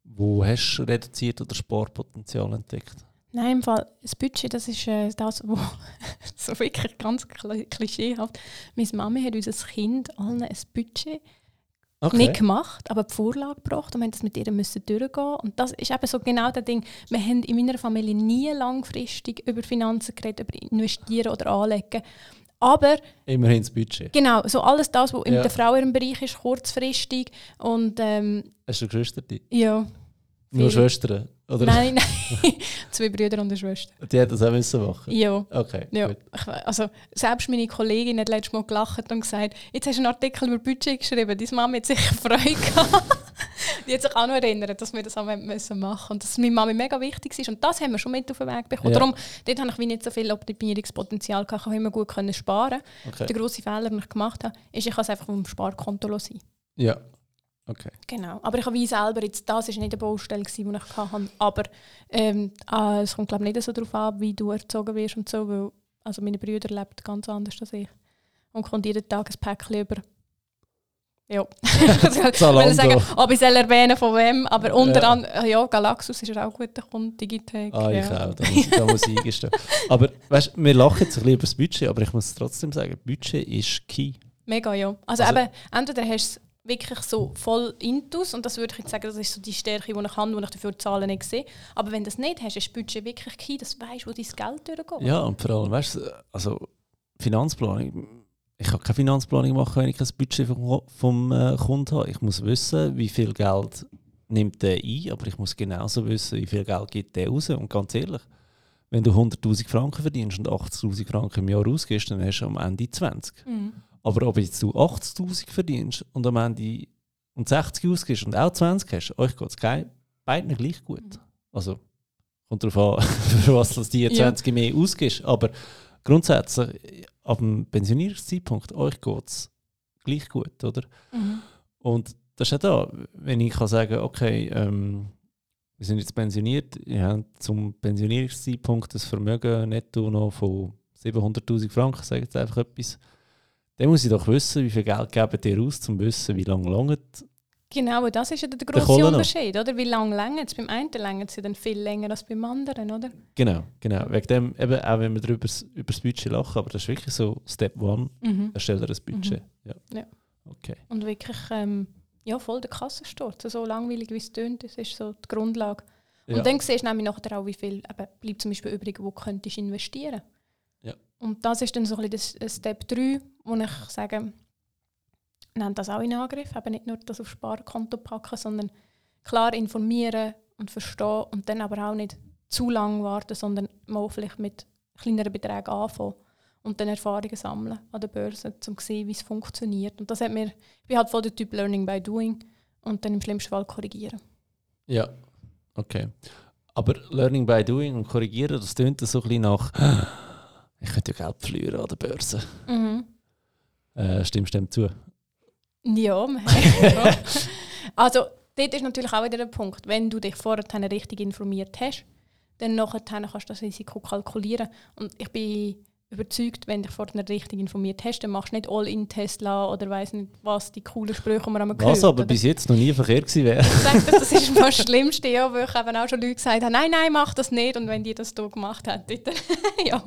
Speaker 1: Wo hast du reduziert oder Sparpotenzial entdeckt?
Speaker 2: Nein, im Fall, das Budget, das ist äh, das, wo so wirklich ganz kli- klischeehaft. Meine Mami hat unser Kind allen ein Budget nicht gemacht, aber die Vorlage gebracht und wir haben das mit ihr müssen durchgehen. Und das ist eben so genau das Ding. Wir haben in meiner Familie nie langfristig über Finanzen geredet, über Investieren oder Anlegen. Aber
Speaker 1: Immerhin das Budget.
Speaker 2: genau, so alles das, was in
Speaker 1: Ja.
Speaker 2: der Frau ihrem Bereich ist, kurzfristig. Und ähm,
Speaker 1: Hast du Geschwister?
Speaker 2: Ja.
Speaker 1: Nur. Schwestern? Oder?
Speaker 2: Nein, nein. Zwei Brüder und eine Schwester.
Speaker 1: Die hätten das auch müssen machen.
Speaker 2: Ja.
Speaker 1: Okay,
Speaker 2: Ja,
Speaker 1: gut.
Speaker 2: also selbst meine Kollegin hat letztes Mal gelacht und gesagt, jetzt hast du einen Artikel über Budget geschrieben, deine Mama hat sicher Freude gehabt. Die hat sich auch noch erinnert, dass wir das auch müssen machen und dass meine Mama mega wichtig ist und das haben wir schon mit auf den Weg bekommen.
Speaker 1: Ja.
Speaker 2: Darum, dort habe ich wie nicht so viel Optimierungspotenzial gehabt, ich habe immer gut können sparen.
Speaker 1: Okay.
Speaker 2: Der grosse Fehler, den ich gemacht habe, ist, ich habe es einfach dem Sparkonto lassen.
Speaker 1: Ja. Okay.
Speaker 2: Genau. Aber ich habe wie selber, jetzt, das war nicht eine Baustelle, gewesen, die ich hatte, aber ähm, ah, es kommt glaube ich nicht so darauf an, wie du erzogen wirst und so, weil also meine Brüder leben ganz anders als ich und kommt jeden Tag ein Päckchen über. Ja. ich will sagen, ob ich soll erwähnen von wem, aber unter
Speaker 1: Ja.
Speaker 2: anderem, ja, Galaxus ist er auch gut, der Kunde, Digitec.
Speaker 1: Ah, ich
Speaker 2: ja.
Speaker 1: auch. Da muss, da muss ich eingestehen. Aber weißt, wir lachen jetzt ein bisschen über das Budget, aber ich muss trotzdem sagen, Budget ist key.
Speaker 2: Mega, ja. Also,
Speaker 1: Also-
Speaker 2: eben, entweder hast du es wirklich so voll intus und das würde ich jetzt sagen, das ist so die Stärke, die ich habe, wo ich dafür die Zahlen nicht sehe. Aber wenn du das nicht hast, ist das Budget wirklich key, dass du weißt, wo dein Geld durchgeht.
Speaker 1: Ja, und vor allem, weißt du, also Finanzplanung. Ich kann keine Finanzplanung machen, wenn ich kein Budget vom, vom äh, Kunden habe. Ich muss wissen, wie viel Geld nimmt der ein, aber ich muss genauso wissen, wie viel Geld gibt der raus. Und ganz ehrlich, wenn du 100'000 Franken verdienst und 80'000 Franken im Jahr ausgibst, dann hast du am Ende 20.
Speaker 2: Mhm.
Speaker 1: Aber ob jetzt du 80'000 verdienst und am Ende und 60 ausgibst und auch 20 hast, euch geht es beiden gleich gut. Also kommt darauf an, für was du die
Speaker 2: Ja.
Speaker 1: 20 mehr ausgibst. Aber grundsätzlich, ab dem Pensionierungszeitpunkt, euch geht es gleich gut, oder?
Speaker 2: Mhm.
Speaker 1: Und das ist ja da, wenn ich kann sagen, okay, ähm, wir sind jetzt pensioniert, ihr habt zum Pensionierungszeitpunkt das Vermögen netto noch von 700'000 Franken, sage jetzt einfach etwas, dann muss ich doch wissen, wie viel Geld geben ihr aus, um zu wissen, wie lange langt.
Speaker 2: Genau, und das ist ja der
Speaker 1: noch.
Speaker 2: Unterschied, oder? Wie lange länger es? Beim einen länger ja dann viel länger als beim anderen, oder?
Speaker 1: Genau, genau. Wegen dem, eben, auch wenn wir darüber über das Budget lachen, aber das ist wirklich so Step One,
Speaker 2: Mhm.
Speaker 1: erstell dir ein Budget. Ja.
Speaker 2: Ja.
Speaker 1: Okay.
Speaker 2: Und wirklich ähm, ja, voll der Kassensturz. So langweilig wie es tönt, das ist so die Grundlage.
Speaker 1: Ja.
Speaker 2: Und dann siehst du nämlich nachher auch, wie viel eben, bleibt zum Beispiel übrig, wo könntest du investieren. Und das ist dann so ein bisschen das, das Step 3, wo ich sage, nehmt das auch in Angriff. Eben nicht nur das auf Sparkonto packen, sondern klar informieren und verstehen und dann aber auch nicht zu lange warten, sondern mal vielleicht mit kleineren Beträgen anfangen und dann Erfahrungen sammeln an der Börse, um zu sehen, wie es funktioniert. Und das hat mir, ich bin halt voll der Typ Learning by Doing und dann im schlimmsten Fall korrigieren.
Speaker 1: Ja, okay. Aber Learning by Doing und korrigieren, das tönt so ein bisschen nach, ich könnte ja Geld verlieren an der Börse.
Speaker 2: Mhm.
Speaker 1: Äh, stimmst du dem zu?
Speaker 2: Ja, man. Also, dort ist natürlich auch wieder der Punkt, wenn du dich vorher richtig informiert hast, dann nachher kannst du das Risiko kalkulieren. Und ich bin überzeugt, wenn du dich vorher richtig informiert hast, dann machst du nicht All-in-Tesla oder weiß nicht was, die coolen Sprüche, die man einmal
Speaker 1: Was aber
Speaker 2: oder?
Speaker 1: bis jetzt noch nie verkehrt gewesen wäre.
Speaker 2: Ich sage, das ist mal das Schlimmste, ja, wo ich eben auch schon Leute gesagt habe, nein, nein, mach das nicht. Und wenn die das hier gemacht haben, dort, ja.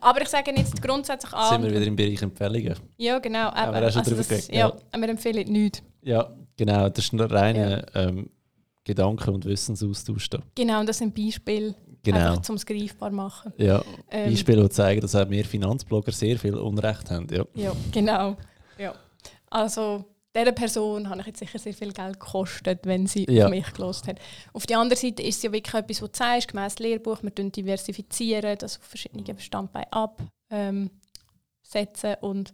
Speaker 2: Aber ich sage jetzt grundsätzlich an.
Speaker 1: sind wir wieder im Bereich Empfehlungen.
Speaker 2: Ja, genau.
Speaker 1: Haben wir
Speaker 2: eben.
Speaker 1: auch schon
Speaker 2: Also das, ja,
Speaker 1: ja.
Speaker 2: wir empfehlen nichts.
Speaker 1: Ja, genau. Das ist ein reiner ähm, Gedanken- und Wissensaustausch da.
Speaker 2: Genau, und das sind Beispiele,
Speaker 1: Genau.
Speaker 2: einfach zum es greifbar machen.
Speaker 1: Ja,
Speaker 2: Ähm,
Speaker 1: Beispiele, die zeigen, dass auch wir Finanzblogger sehr viel Unrecht haben. Ja.
Speaker 2: Ja, genau. Ja. Also, dieser Person habe ich jetzt sicher sehr viel Geld gekostet, wenn sie
Speaker 1: Ja.
Speaker 2: auf mich gelost hat. Auf der anderen Seite ist es ja wirklich etwas, was du sagst, gemäß Lehrbuch, wir diversifizieren, das auf verschiedene Standbeine absetzen ähm, und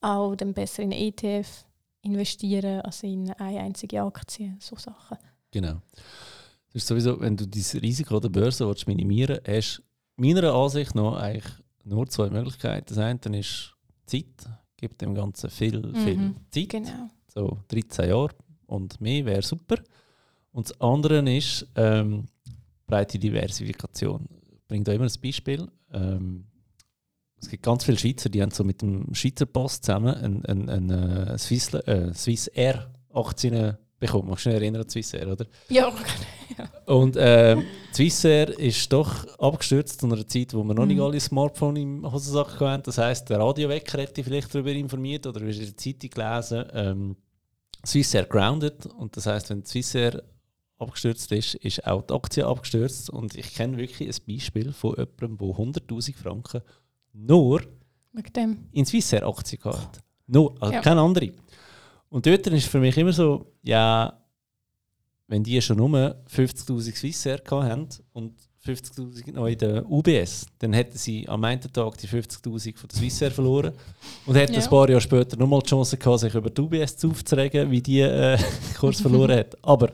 Speaker 2: auch dann besser in ETF investieren als in eine einzige Aktie, so Sachen.
Speaker 1: Genau. Das ist sowieso, wenn du dieses Risiko der Börse willst minimieren willst, hast du meiner Ansicht nach eigentlich nur zwei Möglichkeiten. Das eine ist Zeit, gibt dem Ganzen viel, viel
Speaker 2: Mhm.
Speaker 1: Zeit.
Speaker 2: Genau.
Speaker 1: so 13 Jahre und mehr wäre super. Und das andere ist ähm, breite Diversifikation. Ich bringe da immer ein Beispiel. Ähm, es gibt ganz viele Schweizer, die haben so mit dem Schweizer Post zusammen ein, ein, ein, äh, Swiss, äh, Swiss Air Aktien bekommen. Magst du dich erinnern an Swiss Air, oder?
Speaker 2: Ja,
Speaker 1: Und ähm, Swiss Air ist doch abgestürzt zu einer Zeit, wo wir noch nicht
Speaker 2: Mhm.
Speaker 1: alle Smartphone im Hosensack hatten. Das heisst, der Radiowecker hätte dich vielleicht darüber informiert oder du hast in der Zeitung gelesen, ähm, Swiss Air grounded. Und das heisst, wenn Swiss Air abgestürzt ist, ist auch die Aktie abgestürzt. Und ich kenne wirklich ein Beispiel von jemandem, der 100'000 Franken nur in Swiss Air Aktien gehabt. Nur, also
Speaker 2: Ja.
Speaker 1: keine andere. Und dort ist für mich immer so, ja, wenn die schon nur 50'000 Swiss Air gehabt haben und 50'000 noch in der UBS, dann hätten sie am einen Tag die 50'000 von der Swiss Air verloren und hätten
Speaker 2: Ja.
Speaker 1: ein paar Jahre später nochmal die Chance gehabt, sich über die UBS aufzuregen, wie die äh, Kurs verloren hat. Aber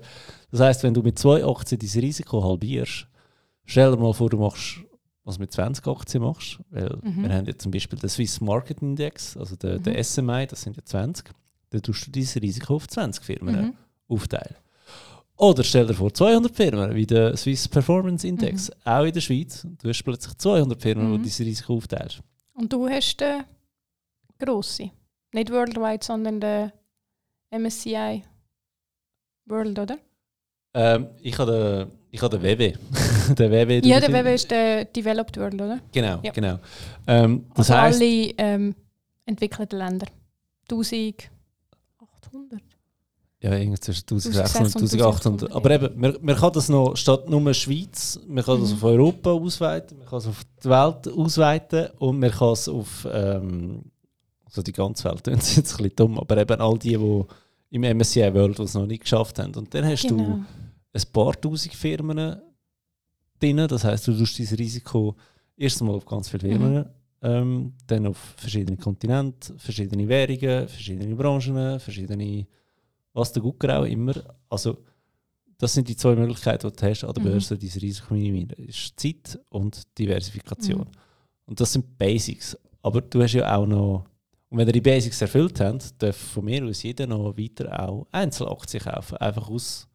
Speaker 1: das heißt, wenn du mit zwei Aktien dein Risiko halbierst, stell dir mal vor, du machst was du mit 20 Aktien machst, weil
Speaker 2: Mhm.
Speaker 1: wir haben jetzt zum Beispiel den Swiss Market Index, also der
Speaker 2: Mhm.
Speaker 1: SMI, das sind ja 20, dann tust du dieses Risiko auf 20 Firmen
Speaker 2: Mhm.
Speaker 1: aufteilen. Oder stell dir vor 200 Firmen, wie der Swiss Performance Index, auch in der Schweiz. Du hast plötzlich 200 Firmen, wo
Speaker 2: Mhm.
Speaker 1: du dieses Risiko aufteilst.
Speaker 2: Und du hast den grossen. Nicht worldwide, sondern den MSCI World, oder?
Speaker 1: Ähm, ich habe den, ich habe den WW. der WW
Speaker 2: Ja, der WW ist der Developed World, oder?
Speaker 1: Genau,
Speaker 2: Ja.
Speaker 1: genau. Ähm, das
Speaker 2: also
Speaker 1: heisst,
Speaker 2: alle ähm, entwickelten Länder. 1800.
Speaker 1: Ja, irgendwie zwischen 1600 und
Speaker 2: 1600,
Speaker 1: 1800. Aber eben, man, man kann das noch statt nur Schweiz, man kann das
Speaker 2: Mhm.
Speaker 1: auf Europa ausweiten, man kann es auf die Welt ausweiten und man kann es auf ähm, also die ganze Welt. Das ist jetzt ein bisschen dumm, aber eben all die, die im MSCI World es noch nicht geschafft haben. Und dann hast du
Speaker 2: Genau.
Speaker 1: ein paar tausend Firmen drin. Das heißt, du tust dieses Risiko erst einmal auf ganz viele Firmen, ähm, dann auf verschiedene Kontinente, verschiedene Währungen, verschiedene Branchen, verschiedene, was der Gucker auch immer. Also, das sind die zwei Möglichkeiten, die du hast an der
Speaker 2: Mhm.
Speaker 1: Börse, dieses Risiko minimieren. Das ist Zeit und Diversifikation.
Speaker 2: Mhm.
Speaker 1: Und das sind Basics. Aber du hast ja auch noch, und wenn ihr die Basics erfüllt habt, darf von mir aus jeder noch weiter auch Einzelaktien kaufen. Einfach aus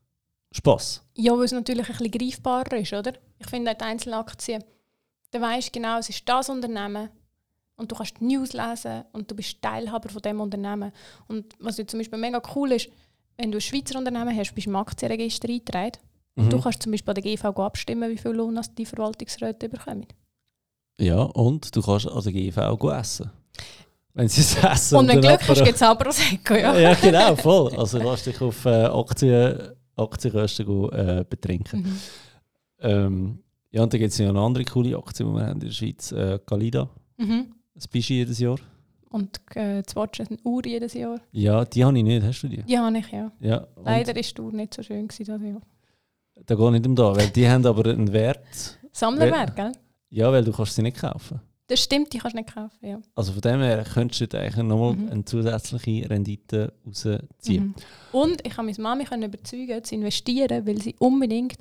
Speaker 1: Spass.
Speaker 2: Ja, weil es natürlich ein bisschen greifbarer ist, oder? Ich finde auch die Einzelaktien, da weisst du genau, es ist das Unternehmen und du kannst die News lesen und du bist Teilhaber von dem Unternehmen. Und was zum Beispiel mega cool ist, wenn du ein Schweizer Unternehmen hast, bist du im Aktienregister eingetragen.
Speaker 1: Mhm.
Speaker 2: Du kannst zum Beispiel bei der GV abstimmen, wie viel Lohn die Verwaltungsräte bekommen.
Speaker 1: Ja, und du kannst an der GV essen. Wenn sie es essen.
Speaker 2: Und wenn
Speaker 1: dann
Speaker 2: Glück hast,
Speaker 1: aber-
Speaker 2: gibt es auch Prosecco, ja.
Speaker 1: ja, genau, voll. Also lass dich auf äh, Aktien, Aktienkosten go, äh, betrinken.
Speaker 2: Mhm.
Speaker 1: Ähm, ja, und dann gibt es ja eine andere coole Aktie, die wir haben in der Schweiz, äh, Galida.
Speaker 2: Mhm.
Speaker 1: Das bist du jedes Jahr.
Speaker 2: Und äh, das Watch eine Uhr jedes Jahr.
Speaker 1: Ja, die habe ich nicht. Hast du die?
Speaker 2: Die habe ich, ja.
Speaker 1: Ja.
Speaker 2: Leider ist die Uhr nicht so schön gewesen, das Jahr.
Speaker 1: Da geht nicht um da, weil die haben aber einen Wert.
Speaker 2: Sammlerwert, gell?
Speaker 1: Ja, weil du kannst sie nicht kaufen.
Speaker 2: Das stimmt, die kannst du nicht kaufen, ja.
Speaker 1: Also von dem her könntest du eigentlich nochmal
Speaker 2: Mhm.
Speaker 1: eine zusätzliche Rendite rausziehen.
Speaker 2: Mhm. Und ich habe meine Mami können überzeugen, zu investieren, weil sie unbedingt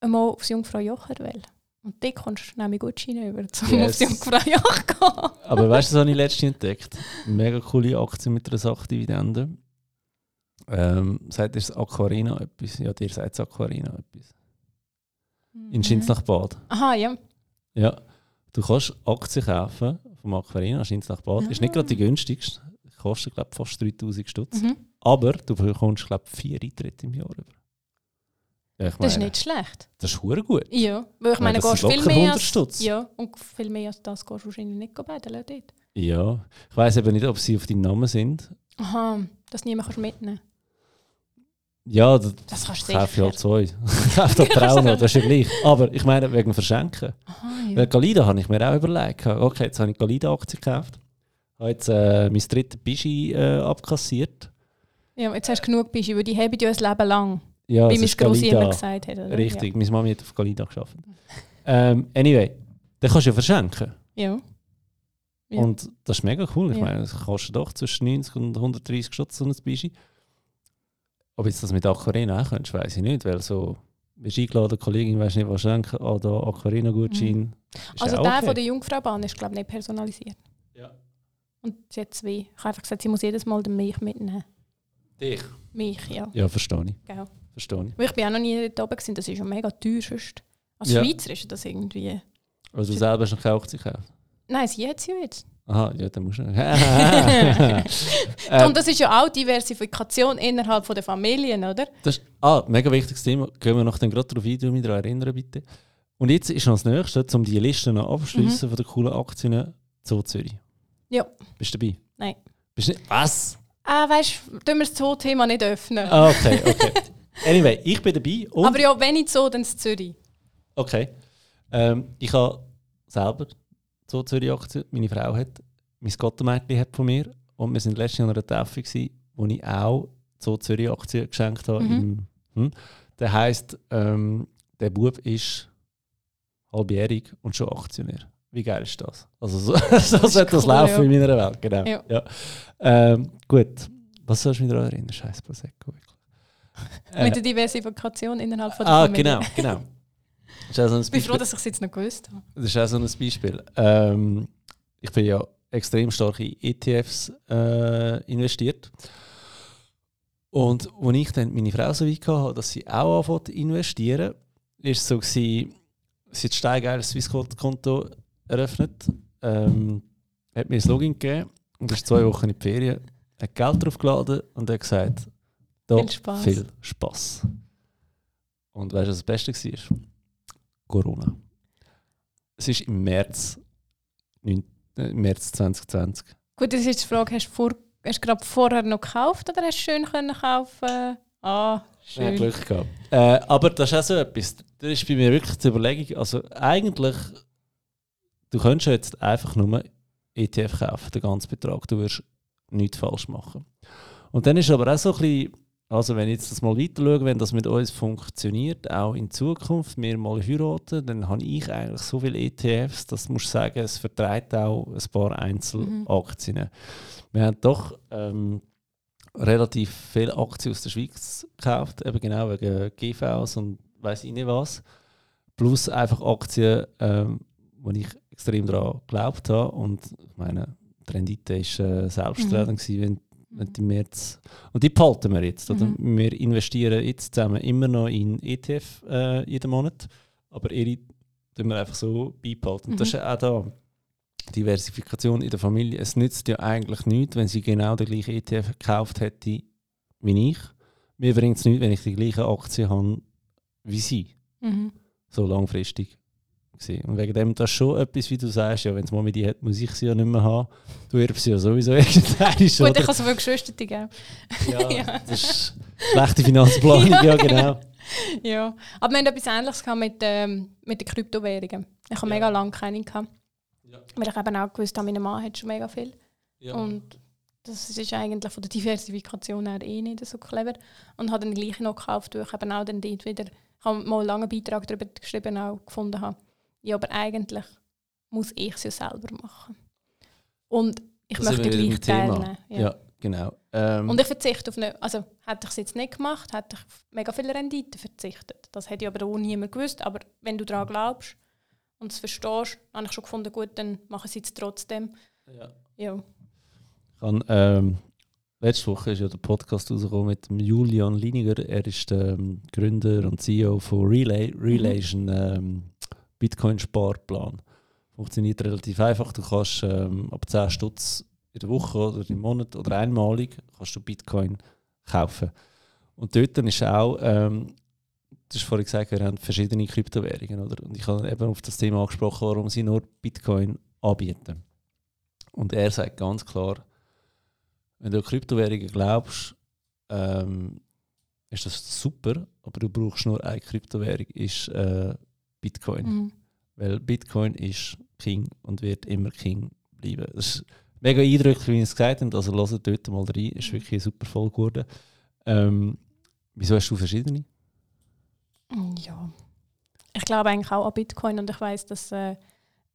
Speaker 2: einmal aufs Jungfrau Joch will. Und dort kommst du nämlich Gutscheine über, um
Speaker 1: Yes.
Speaker 2: aufs Jungfrau Joch zu gehen.
Speaker 1: Aber weißt du, was habe ich letztens entdeckt? Mega coole Aktie mit einer Sachdividende. Ähm, sagt ihr das Aquarina etwas? Ja, dir sagt es Aquarina etwas. In Schinznach-Bad.
Speaker 2: Aha, ja.
Speaker 1: Ja. Du kannst Aktien kaufen vom Aquarina, Schinznach-Bad. Ist nicht gerade die günstigste. Kostet, glaube ich, fast 3000 Stutz.
Speaker 2: Mhm.
Speaker 1: Aber du bekommst, glaube ich, vier Eintritte im Jahr über. Ja,
Speaker 2: Das ist
Speaker 1: meine,
Speaker 2: nicht schlecht.
Speaker 1: das ist hure gut.
Speaker 2: Ja, weil ich
Speaker 1: Ja,
Speaker 2: meine,
Speaker 1: das
Speaker 2: gehst viel mehr
Speaker 1: 100
Speaker 2: als,
Speaker 1: Stutz.
Speaker 2: Ja, und viel mehr als das gehst du wahrscheinlich nicht betteln dort.
Speaker 1: Ja. Ich weiß eben nicht, ob sie auf deinen Namen sind.
Speaker 2: Aha, dass niemand kannst mitnehmen
Speaker 1: Ja, das,
Speaker 2: Das kannst du
Speaker 1: kaufe ich
Speaker 2: sicher.
Speaker 1: halt zwei. Kaufe da Traum das ist ja gleich. Aber ich meine, wegen Verschenken.
Speaker 2: Aha,
Speaker 1: Weil
Speaker 2: ja.
Speaker 1: Galida habe ich mir auch überlegt. Okay, jetzt habe ich Galida-Aktie gekauft. Habe jetzt äh, mein drittes Bischi äh, abkassiert.
Speaker 2: ja, jetzt hast du genug Bischi, weil die haben ja ein Leben lang,
Speaker 1: Ja,
Speaker 2: wie
Speaker 1: es
Speaker 2: mein
Speaker 1: ist
Speaker 2: Grossi immer gesagt hat. Oder?
Speaker 1: Richtig, meine Mami hat auf Galida geschafft. Ähm, anyway, dann kannst du ja verschenken.
Speaker 2: Ja. ja. Ja.
Speaker 1: Und das ist mega cool. Ich
Speaker 2: Ja.
Speaker 1: meine, es kostet doch zwischen 90 und 130 Stutz so ein Bischi. Ob jetzt das mit Aquarina auch könntest, weiß ich nicht, weil so bist eingeladen, Kollegin, weißt nicht, was schenken, ah, da Aquarina-Gutschein. Ist
Speaker 2: Also
Speaker 1: ja
Speaker 2: der
Speaker 1: okay.
Speaker 2: von der Jungfraubahn ist glaube ich nicht personalisiert.
Speaker 1: Ja.
Speaker 2: Und sie hat zwei. Ich habe einfach gesagt, sie muss jedes Mal den Milch mitnehmen.
Speaker 1: Dich?
Speaker 2: Milch, ja.
Speaker 1: Ja, verstehe ich.
Speaker 2: Genau.
Speaker 1: Verstehe ich.
Speaker 2: Ich bin auch noch nie dort oben gewesen, das ist ja mega teuer sonst. Als
Speaker 1: Ja.
Speaker 2: Schweizer ist das irgendwie...
Speaker 1: Also du selber hast noch keine Aktie gekauft?
Speaker 2: Nein, sie hat sie ja jetzt.
Speaker 1: Aha, ja, dann musst du. ähm,
Speaker 2: Und das ist ja auch Diversifikation innerhalb von der Familien, oder?
Speaker 1: das ist, ah, mega wichtiges Thema. Gehen wir noch dann gerade darauf ein, du mich daran erinnern, bitte. Und jetzt ist noch das Nächste, um die Liste noch abschließen von den coolen Aktien zu Zürich.
Speaker 2: Ja.
Speaker 1: Bist du dabei?
Speaker 2: Nein.
Speaker 1: Bist du nicht? Was?
Speaker 2: Ah, weißt du, wir das Zoo-Thema nicht öffnen.
Speaker 1: Ah, okay, okay. Anyway, ich bin dabei. Und,
Speaker 2: Aber ja, wenn nicht so, dann in Zürich.
Speaker 1: Okay. Ähm, ich habe selber so Zürich Aktien. Meine Frau hat, mein Gottemädchen hat von mir. Und wir sind letztes Jahr an einer Tafel, wo ich auch so Zürich Aktien geschenkt habe.
Speaker 2: Mhm.
Speaker 1: Im, hm? Das heisst, ähm, der Bub ist halbjährig und schon Aktionär. Wie geil ist das? Also so, so sollte das
Speaker 2: cool,
Speaker 1: laufen
Speaker 2: ja.
Speaker 1: in meiner Welt. Genau.
Speaker 2: Ja.
Speaker 1: Ja. Ähm, gut. Was sollst du mich daran erinnern? Scheiß Prosecco. wirklich. Äh,
Speaker 2: Mit der Diversifikation innerhalb von der
Speaker 1: ah,
Speaker 2: Familie.
Speaker 1: genau, genau. Das ist ein
Speaker 2: Ich bin froh,
Speaker 1: Beispiel-
Speaker 2: dass ich es jetzt noch gewusst habe.
Speaker 1: das ist auch so ein Beispiel. Ähm, ich bin ja extrem stark in ETFs äh, investiert. Und als ich dann meine Frau so weit hatte, dass sie auch anfangen zu investieren, ist es so, gewesen, sie hat steigeil ein Swissquote-Konto eröffnet, ähm, hat mir ein Login gegeben und ist zwei Wochen in die Ferien, hat Geld draufgeladen und hat gesagt, da
Speaker 2: Viel Spaß.
Speaker 1: viel Spaß. Und weißt du, was das Beste war? Corona. Es ist im März, 9, äh, März 2020.
Speaker 2: Gut, das ist jetzt die Frage, hast du, vor, hast du gerade vorher noch gekauft oder hast du schön können kaufen? Ah,
Speaker 1: Ja,
Speaker 2: schön.
Speaker 1: Glück gehabt. Äh, aber das ist auch so etwas. Das ist bei mir wirklich die Überlegung. Also eigentlich, du könntest ja jetzt einfach nur ETF kaufen, den ganzen Betrag. Du wirst nichts falsch machen. Und dann ist aber auch so ein bisschen, also wenn ich jetzt das mal weiter schaue, wenn das mit uns funktioniert, auch in Zukunft, wir mal heiraten, dann habe ich eigentlich so viele ETFs, dass musst du sagen, es vertreibt auch ein paar Einzelaktien. Wir haben doch ähm, relativ viele Aktien aus der Schweiz gekauft, eben genau wegen GVs und weiß ich nicht was. Plus einfach Aktien, ähm, wo ich extrem daran geglaubt habe. Und ich meine, die Rendite war äh, selbstredend, gewesen, wenn, die März. Und die behalten wir jetzt. Oder?
Speaker 2: Mhm.
Speaker 1: Wir investieren jetzt zusammen immer noch in ETF äh, jeden Monat, aber ihre tun wir einfach so beibehalten. Und das ist
Speaker 2: Mhm.
Speaker 1: ja auch da. Diversifikation in der Familie. Es nützt ja eigentlich nichts, wenn sie genau den gleichen ETF gekauft hätte wie ich. Mir bringt es nichts, wenn ich die gleiche Aktie habe wie sie.
Speaker 2: Mhm.
Speaker 1: So langfristig Gewesen. Und wegen dem, das ist schon etwas, wie du sagst, ja, wenn es Mami die hat, muss ich sie ja nicht mehr haben. Du erbst sie ja sowieso irgendwann.
Speaker 2: Gut, ich habe so viele Geschwister geben.
Speaker 1: Ja, ja, das ist schlechte Finanzplanung, ja genau.
Speaker 2: ja, aber wir haben etwas Ähnliches gehabt mit, ähm, mit den Kryptowährungen. Ich habe ja. mega lange keine gehabt. Ja. Weil ich eben auch gewusst habe, mein Mann hat schon mega viel. Ja. Und das ist eigentlich von der Diversifikation her eh nicht so clever. Und habe dann gleich noch gekauft, weil ich eben auch dann dort wieder, ich habe mal einen langen Beitrag darüber geschrieben, auch gefunden habe. Ja, aber eigentlich muss ich es ja selber machen. Und ich das möchte gleich teilnehmen.
Speaker 1: Ja. ja. genau.
Speaker 2: Ähm, und ich verzichte auf eine, also hätte ich es jetzt nicht gemacht, hätte ich mega viel Rendite verzichtet. Das hätte ich aber auch niemand gewusst. Aber wenn du daran glaubst und es verstehst, habe ich schon gefunden, gut, dann mache ich es jetzt trotzdem. Ja. ja.
Speaker 1: Kann, ähm, letzte Woche ist ja der Podcast rausgekommen mit dem Julian Liniger. Er ist der ähm, Gründer und CEO von Relay. Relay ist ein ähm, Bitcoin-Sparplan. Funktioniert relativ einfach. Du kannst ähm, ab 10 Stutz in der Woche oder im Monat oder einmalig kannst du Bitcoin kaufen. Und dort ist auch, ähm, du hast vorhin gesagt, wir haben verschiedene Kryptowährungen. Oder? Und ich habe eben auf das Thema angesprochen, warum sie nur Bitcoin anbieten. Und er sagt ganz klar, wenn du an Kryptowährungen glaubst, ähm, ist das super, aber du brauchst nur eine Kryptowährung, ist äh, Bitcoin. Mhm. Weil Bitcoin ist King und wird immer King bleiben. Das ist mega eindrücklich, wie ich es gesagt habe. Also hört dort mal rein, ist wirklich eine super voll geworden. Ähm, wieso hast du verschiedene?
Speaker 2: Ja, ich glaube eigentlich auch an Bitcoin und ich weiß, dass äh,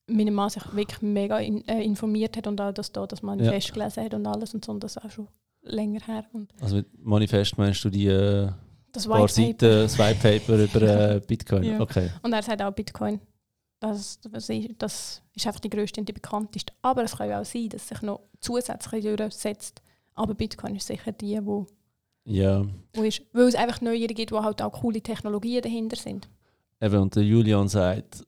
Speaker 2: meine Mann sich wirklich mega in, äh, informiert hat und auch das da, das Manifest ja. gelesen hat und alles und so, und das auch schon länger her. Und
Speaker 1: also mit Manifest meinst du die äh, das paar Seiten, das White Paper über äh, Bitcoin? Ja. Okay.
Speaker 2: Und er sagt auch Bitcoin. Das, das, ist, das ist einfach die größte und die bekannteste. Aber es kann ja auch sein, dass sich noch zusätzlich durchsetzt. Aber Bitcoin ist sicher die, wo,
Speaker 1: ja.
Speaker 2: wo ist, weil es einfach Neuere gibt, wo halt auch coole Technologien dahinter sind.
Speaker 1: Eben, und der Julian sagt,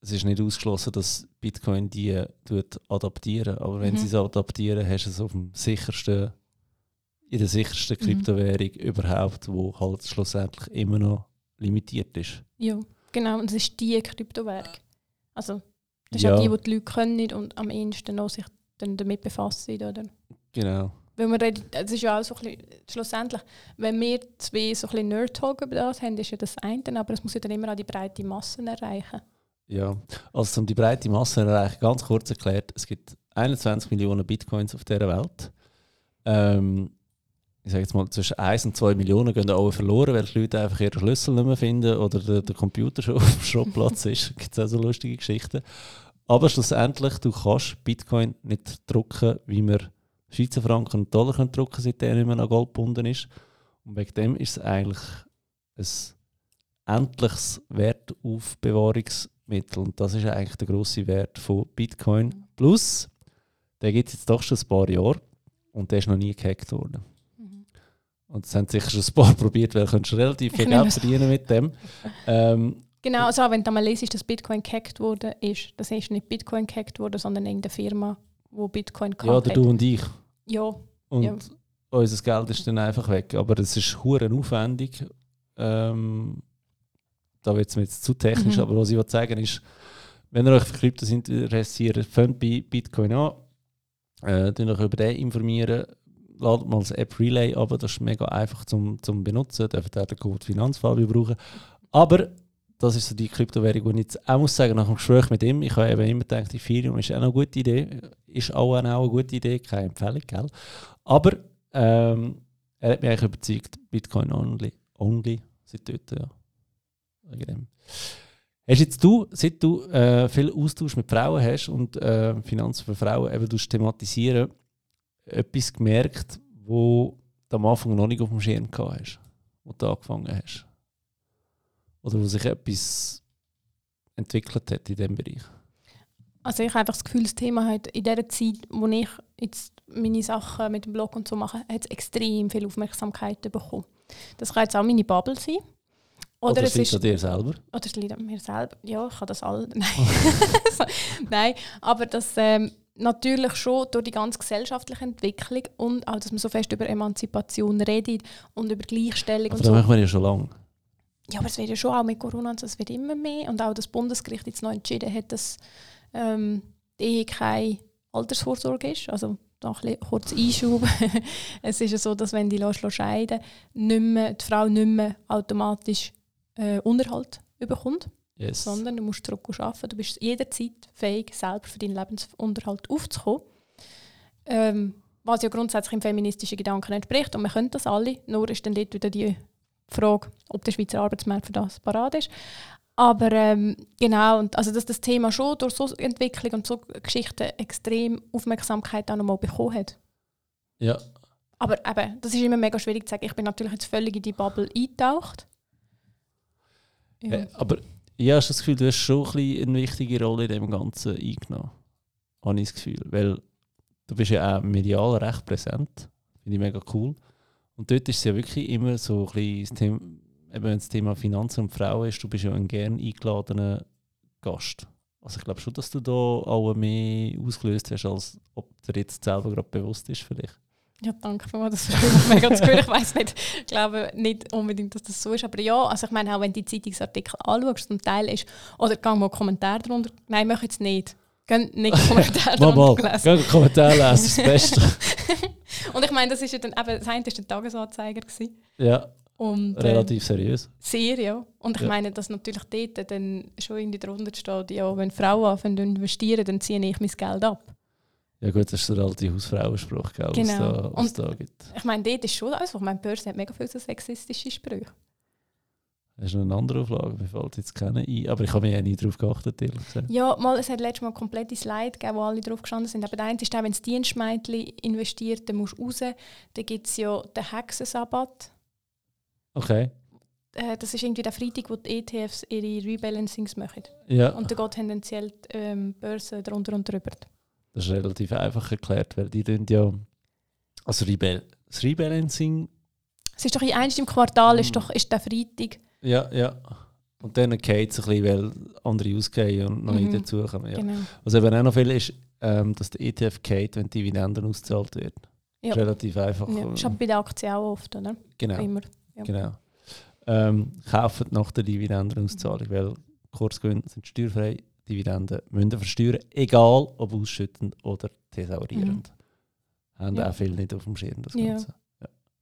Speaker 1: es ist nicht ausgeschlossen, dass Bitcoin die tut adaptieren. Aber wenn mhm. sie es adaptieren, hast du es auf dem sichersten, in der sichersten mhm. Kryptowährung mhm. überhaupt, wo halt schlussendlich immer noch limitiert ist.
Speaker 2: Ja, genau. Und es ist die Kryptowährung. Also das ist ja. auch die, die die Leute können und am ehesten noch sich dann damit befassen. Oder?
Speaker 1: Genau.
Speaker 2: Weil wir reden, es ist ja auch so ein bisschen, schlussendlich, wenn wir zwei so ein bisschen Nerd-Talk über das haben, ist ja das eine, aber es muss ja dann immer auch die breite Massen erreichen.
Speaker 1: Ja, also um die breite Masse zu erreichen, ganz kurz erklärt, es gibt 21 Millionen Bitcoins auf dieser Welt. Ähm, ich sage jetzt mal, zwischen 1 und 2 Millionen gehen auch verloren, weil die Leute einfach ihre Schlüssel nicht mehr finden oder der, der Computer schon auf dem Schrottplatz ist. Da gibt es auch so lustige Geschichten. Aber schlussendlich, du kannst Bitcoin nicht drucken, wie man Schweizer Franken und Dollar können drucken seitdem nicht mehr an Gold gebunden ist. Und wegen dem ist es eigentlich ein endliches Wertaufbewahrungs- Mittel. Und das ist eigentlich der grosse Wert von Bitcoin. Plus, der gibt es jetzt doch schon ein paar Jahre und der ist noch nie gehackt worden. Und es haben sicher schon ein paar probiert, weil du relativ viel Geld verdienen mit dem. Ähm,
Speaker 2: genau, also wenn du mal liest, dass Bitcoin gehackt wurde, ist, das ist nicht Bitcoin gehackt worden, sondern irgendeine Firma, wo Bitcoin
Speaker 1: gehackt Ja, oder du und ich.
Speaker 2: Ja.
Speaker 1: Und
Speaker 2: ja.
Speaker 1: unser Geld ist dann einfach weg. Aber es ist hure aufwendig. Ähm, da wird es mir jetzt zu technisch, mhm. aber was ich sagen ist, wenn ihr euch für Kryptos interessiert, fangt bei Bitcoin an, äh, euch über den informieren, ladet mal das App Relay ab, das ist mega einfach zum, zum benutzen, dürft auch den Code Finanzfabio brauchen. Aber das ist so die Kryptowährung, die ich jetzt auch muss sagen, nach dem Gespräch mit ihm, ich habe eben immer gedacht, Ethereum ist auch eine gute Idee, ist auch eine, gute Idee, keine Empfehlung, gell? Aber ähm, er hat mich eigentlich überzeugt, Bitcoin only, only seit dort, ja. Hast jetzt du, seit du äh, viel Austausch mit Frauen hast und äh, Finanzen für Frauen eben thematisieren, etwas gemerkt, wo du am Anfang noch nicht auf dem Schirm gehabt hast, wo du angefangen hast? Oder wo sich etwas entwickelt hat in diesem Bereich?
Speaker 2: Also ich habe einfach das Gefühl, das Thema hat in der Zeit, wo ich jetzt meine Sachen mit dem Blog und so mache, hat es extrem viel Aufmerksamkeit bekommen. Das kann jetzt auch meine Bubble sein.
Speaker 1: Oder, oder es liegt an dir selber?
Speaker 2: Oder es liegt an mir selber. Ja, ich kann das all. Nein. Nein, aber das ähm, natürlich schon durch die ganze gesellschaftliche Entwicklung und auch, dass man so fest über Emanzipation redet und über Gleichstellung
Speaker 1: aber
Speaker 2: und
Speaker 1: so. Das machen wir ja schon lange.
Speaker 2: ja, aber es wird ja schon auch mit Corona, es wird immer mehr. Und auch das Bundesgericht jetzt noch entschieden hat, dass ähm, die Ehe keine Altersvorsorge ist. Also da ein kurz Einschub. es ist ja so, dass wenn die scheiden nicht mehr, die Frau nicht mehr automatisch äh, Unterhalt bekommt. Yes. Sondern du musst zurück arbeiten. Du bist jederzeit fähig, selber für deinen Lebensunterhalt aufzukommen. Ähm, was ja grundsätzlich im feministischen Gedanken entspricht. Und wir können das alle. Nur ist dann dort wieder die Frage, ob der Schweizer Arbeitsmarkt für das parat ist. Aber ähm, genau, und also dass das Thema schon durch so Entwicklung und so Geschichten extrem Aufmerksamkeit auch nochmal bekommen hat.
Speaker 1: Ja.
Speaker 2: Aber eben, das ist immer mega schwierig zu sagen. Ich bin natürlich jetzt völlig in die Bubble eingetaucht.
Speaker 1: Ja. Äh, aber ich habe das Gefühl, du hast schon ein eine wichtige Rolle in dem Ganzen eingenommen. Habe ich das Gefühl. Weil du bist ja auch medial recht präsent. Finde ich mega cool. Und dort ist es ja wirklich immer so ein bisschen das Thema, eben wenn das Thema Finanzen und Frauen ist, du bist ja ein gern eingeladener Gast. Also ich glaube schon, dass du da auch mehr ausgelöst hast, als ob dir jetzt selber gerade bewusst ist vielleicht.
Speaker 2: Ja, danke für das ist mega zu hören. Ich weiß nicht, ich glaube nicht unbedingt, dass das so ist. Aber ja, also ich meine, auch wenn du die Zeitungsartikel anschaust und Teil ist, oder gang mal Kommentare darunter. Nein, mach jetzt nicht. Geh nicht Kommentare
Speaker 1: darunter lesen. Geh Kommentare lesen, das Beste.
Speaker 2: und ich meine, das ist ja dann eben, das eine war der Tagesanzeiger. Gewesen.
Speaker 1: Ja.
Speaker 2: Und,
Speaker 1: äh, Relativ seriös.
Speaker 2: Sehr, ja. Und ich ja. meine, dass natürlich dort dann schon irgendwie drunter steht, ja, wenn Frauen anfangen zu investieren, dann ziehe ich mein Geld ab.
Speaker 1: Ja gut, das ist der alte Hausfrauenspruch, gell,
Speaker 2: genau.
Speaker 1: was da, da gibt.
Speaker 2: Ich meine, dort ist schon also, ich meine, Börse hat mega viele so sexistische Sprüche.
Speaker 1: Das ist noch eine andere Auflage, mir fällt jetzt keine ein. Aber ich habe mich ja nie darauf geachtet, ehrlich gesagt.
Speaker 2: Ja, mal, es hat letztes Mal komplette Slide gegeben, wo alle drauf gestanden sind. Aber der eine ist auch, wenn das Dienstmädchen investiert, dann musst du raus. Dann gibt es ja den Hexensabbat.
Speaker 1: Okay.
Speaker 2: Äh, das ist irgendwie der Freitag, wo die ETFs ihre Rebalancings machen.
Speaker 1: Ja.
Speaker 2: Und da geht tendenziell die ähm, Börse drunter und drüber.
Speaker 1: Das ist relativ einfach erklärt, weil die tun ja. Also Rebal das Rebalancing.
Speaker 2: Es ist doch in eins im Quartal, ist, mm. doch, ist der Freitag.
Speaker 1: Ja, ja. Und dann geht es ein bisschen, weil andere ausgehen und neue mhm. dazukommen. Ja. Genau. Was eben auch noch viel ist, ähm, dass der ETF geht, wenn Dividenden ausgezahlt wird. Ja. Relativ einfach.
Speaker 2: Ja. Das ist bei der Aktie auch oft, oder?
Speaker 1: Genau. Immer. Ja. genau. Ähm, kaufen nach der Dividendenauszahlung, weil Kursgewinne sind steuerfrei, Dividenden müssen versteuern, egal ob ausschüttend oder thesaurierend. Mhm. Haben ja. auch viele nicht auf dem Schirm, das Ganze.
Speaker 2: Ja.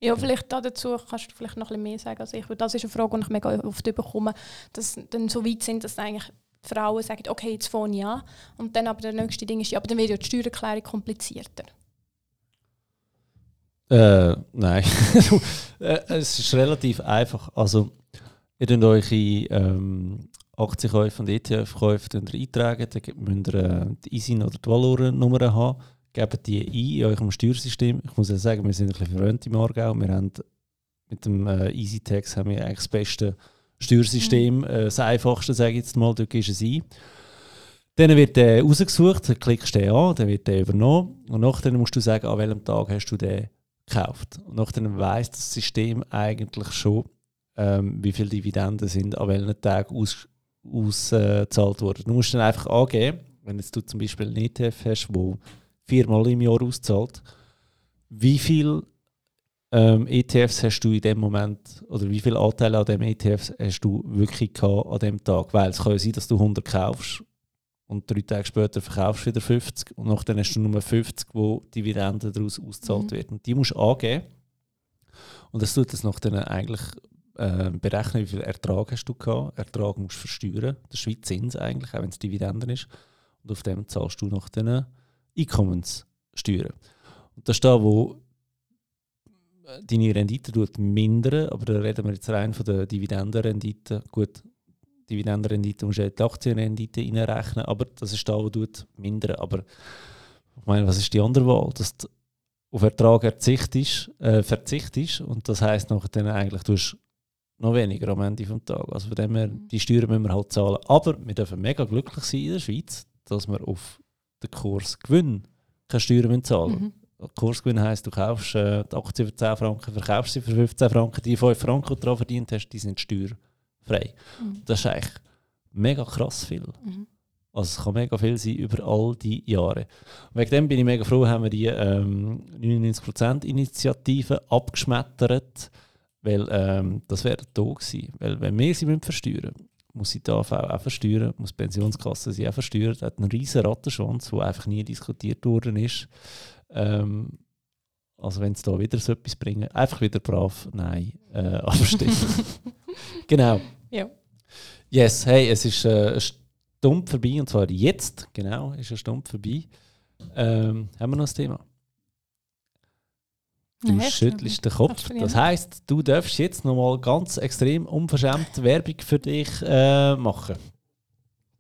Speaker 2: Ja, vielleicht dazu kannst du vielleicht noch ein bisschen mehr sagen als ich. das ist eine Frage, die ich mega oft bekomme, dass dann so weit sind, dass eigentlich Frauen sagen, okay, jetzt fange ich an. Und dann aber der nächste Ding ist, ja, aber dann wird ja die Steuererklärung komplizierter.
Speaker 1: Äh, nein. Äh, es ist relativ einfach. Also, ihr könnt euch in ähm, Aktienkäufe und ETF-Käufe eintragen. Dann müsst ihr äh, die ISIN oder die Valoren-Nummer haben. Gebt die ein in eurem Steuersystem. Ich muss ja sagen, wir sind ein bisschen verwöhnt im Aargau. Wir haben mit dem äh, EasyTax haben wir eigentlich das beste Steuersystem, mhm. äh, das einfachste, sage ich jetzt mal. Dort gehst du es ein. Dann wird der rausgesucht, dann klickst du den an, dann wird der übernommen. Und nachher musst du sagen, an welchem Tag hast du den gekauft. Und nachher weiss das System eigentlich schon, ähm, wie viele Dividenden sind an welchem Tag ausgezahlt aus, äh, wurden. Du musst dann einfach angeben, wenn jetzt du zum Beispiel einen ETF hast, der viermal im Jahr auszahlt, wie viele ähm, ETFs hast du in dem Moment oder wie viele Anteile an dem ETFs hast du wirklich gehabt an dem Tag? Weil es kann ja sein, dass du 100 kaufst und drei Tage später verkaufst du wieder 50 und nachher hast du nur 50, wo Dividenden daraus ausgezahlt mhm. werden. Und die musst du angeben. Und das tut es noch dann eigentlich äh, berechnen, wie viel Ertrag hast du gehabt. Ertrag musst du versteuern. Ist wie Zins eigentlich, auch wenn es Dividenden ist. Und auf dem zahlst du noch den Einkommenssteuern. Und das ist da, wo deine Rendite mindern, aber da reden wir jetzt rein von der Dividendenrendite. Gut, Dividendenrendite musst du die Aktienrendite reinrechnen, aber das ist da, wo du mindern. Aber ich meine, was ist die andere Wahl? Dass du auf Ertrag verzichtest, äh, verzichtest und das heisst nachher eigentlich, du hast noch weniger am Ende des Tages. Also von dem her, mhm. die Steuern müssen wir halt zahlen. Aber wir dürfen mega glücklich sein in der Schweiz, dass wir auf den Kursgewinn keine Steuern zahlen müssen. Mhm. Kursgewinn heisst, du kaufst äh, die Aktie für 10 Franken, verkaufst sie für 15 Franken, die 5 Franken, die du daran verdient hast, die sind steuerfrei frei. Mhm. Das ist eigentlich mega krass viel. Mhm. Also es kann mega viel sein über all die Jahre. Und wegen dem bin ich mega froh, haben wir die ähm, 99% Initiative abgeschmettert, Weil ähm, das wäre da gewesen. Weil wenn wir sie versteuern muss sie die AV auch versteuern, muss die Pensionskasse sie auch versteuern. Das hat einen riesen Rattenschwanz, der einfach nie diskutiert worden ist. Ähm, also wenn es da wieder so etwas bringen, einfach wieder brav Nein äh, abstimmen. genau.
Speaker 2: Ja.
Speaker 1: Yes, hey, es ist äh, Stunde vorbei und zwar jetzt, genau, ist eine Stunde vorbei. Ähm, haben wir noch ein Thema? Du
Speaker 2: Nein,
Speaker 1: schüttelst den Kopf.
Speaker 2: Ja.
Speaker 1: Das heisst, du darfst jetzt nochmal ganz extrem unverschämt Werbung für dich äh, machen.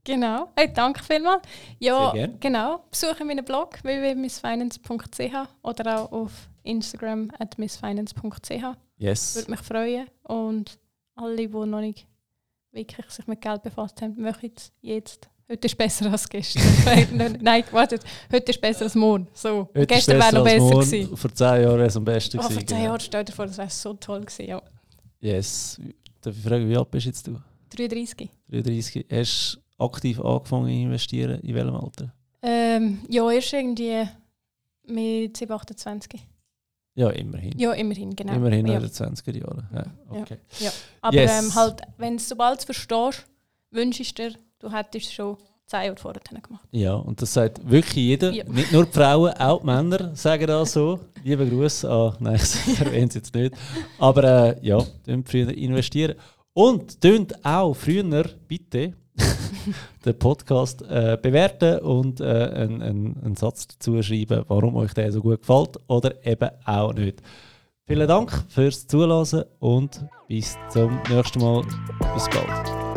Speaker 2: Genau. Hey, danke vielmals. Ja, genau. Besuche meinen Blog www.missfinance.ch oder auch auf Instagram at missfinance.ch.
Speaker 1: Yes.
Speaker 2: Würde mich freuen. Und alle, die noch nicht wirklich sich mit Geld befasst haben, möchten es jetzt. Heute ist besser als gestern. Nein, wartet. Heute ist besser als morgen. So.
Speaker 1: Heute
Speaker 2: gestern
Speaker 1: ist
Speaker 2: wäre noch
Speaker 1: als
Speaker 2: besser
Speaker 1: morgen.
Speaker 2: gewesen.
Speaker 1: Vor zehn Jahren wäre es am besten
Speaker 2: Oh, vor
Speaker 1: gewesen.
Speaker 2: zehn
Speaker 1: genau.
Speaker 2: Jahren stell dir vor, das wäre so toll gewesen. Ja.
Speaker 1: Yes. Darf ich fragen, wie alt bist jetzt du?
Speaker 2: 33.
Speaker 1: 33. Hast du aktiv angefangen zu investieren? In welchem Alter?
Speaker 2: Ähm, ja, erst irgendwie mit 7, 28.
Speaker 1: Ja, immerhin.
Speaker 2: Ja, immerhin, genau.
Speaker 1: Immerhin
Speaker 2: ja.
Speaker 1: in den 20er Jahren. Ja, okay.
Speaker 2: Aber
Speaker 1: Yes.
Speaker 2: ähm, halt, wenn es sobald du verstehst, wünschst du dir, du hättest es schon zehn Jahre vorher gemacht.
Speaker 1: Ja, und das sagt wirklich jeder.
Speaker 2: Ja.
Speaker 1: Nicht nur die Frauen, auch die Männer sagen das so. Liebe Grüße an, nein, ich erwähne es jetzt nicht. Aber äh, ja, früher investieren. Und tönt auch früher, bitte, den Podcast äh, bewerten und äh, einen, einen, einen Satz dazu schreiben, warum euch der so gut gefällt oder eben auch nicht. Vielen Dank fürs Zuhören und bis zum nächsten Mal. Bis bald.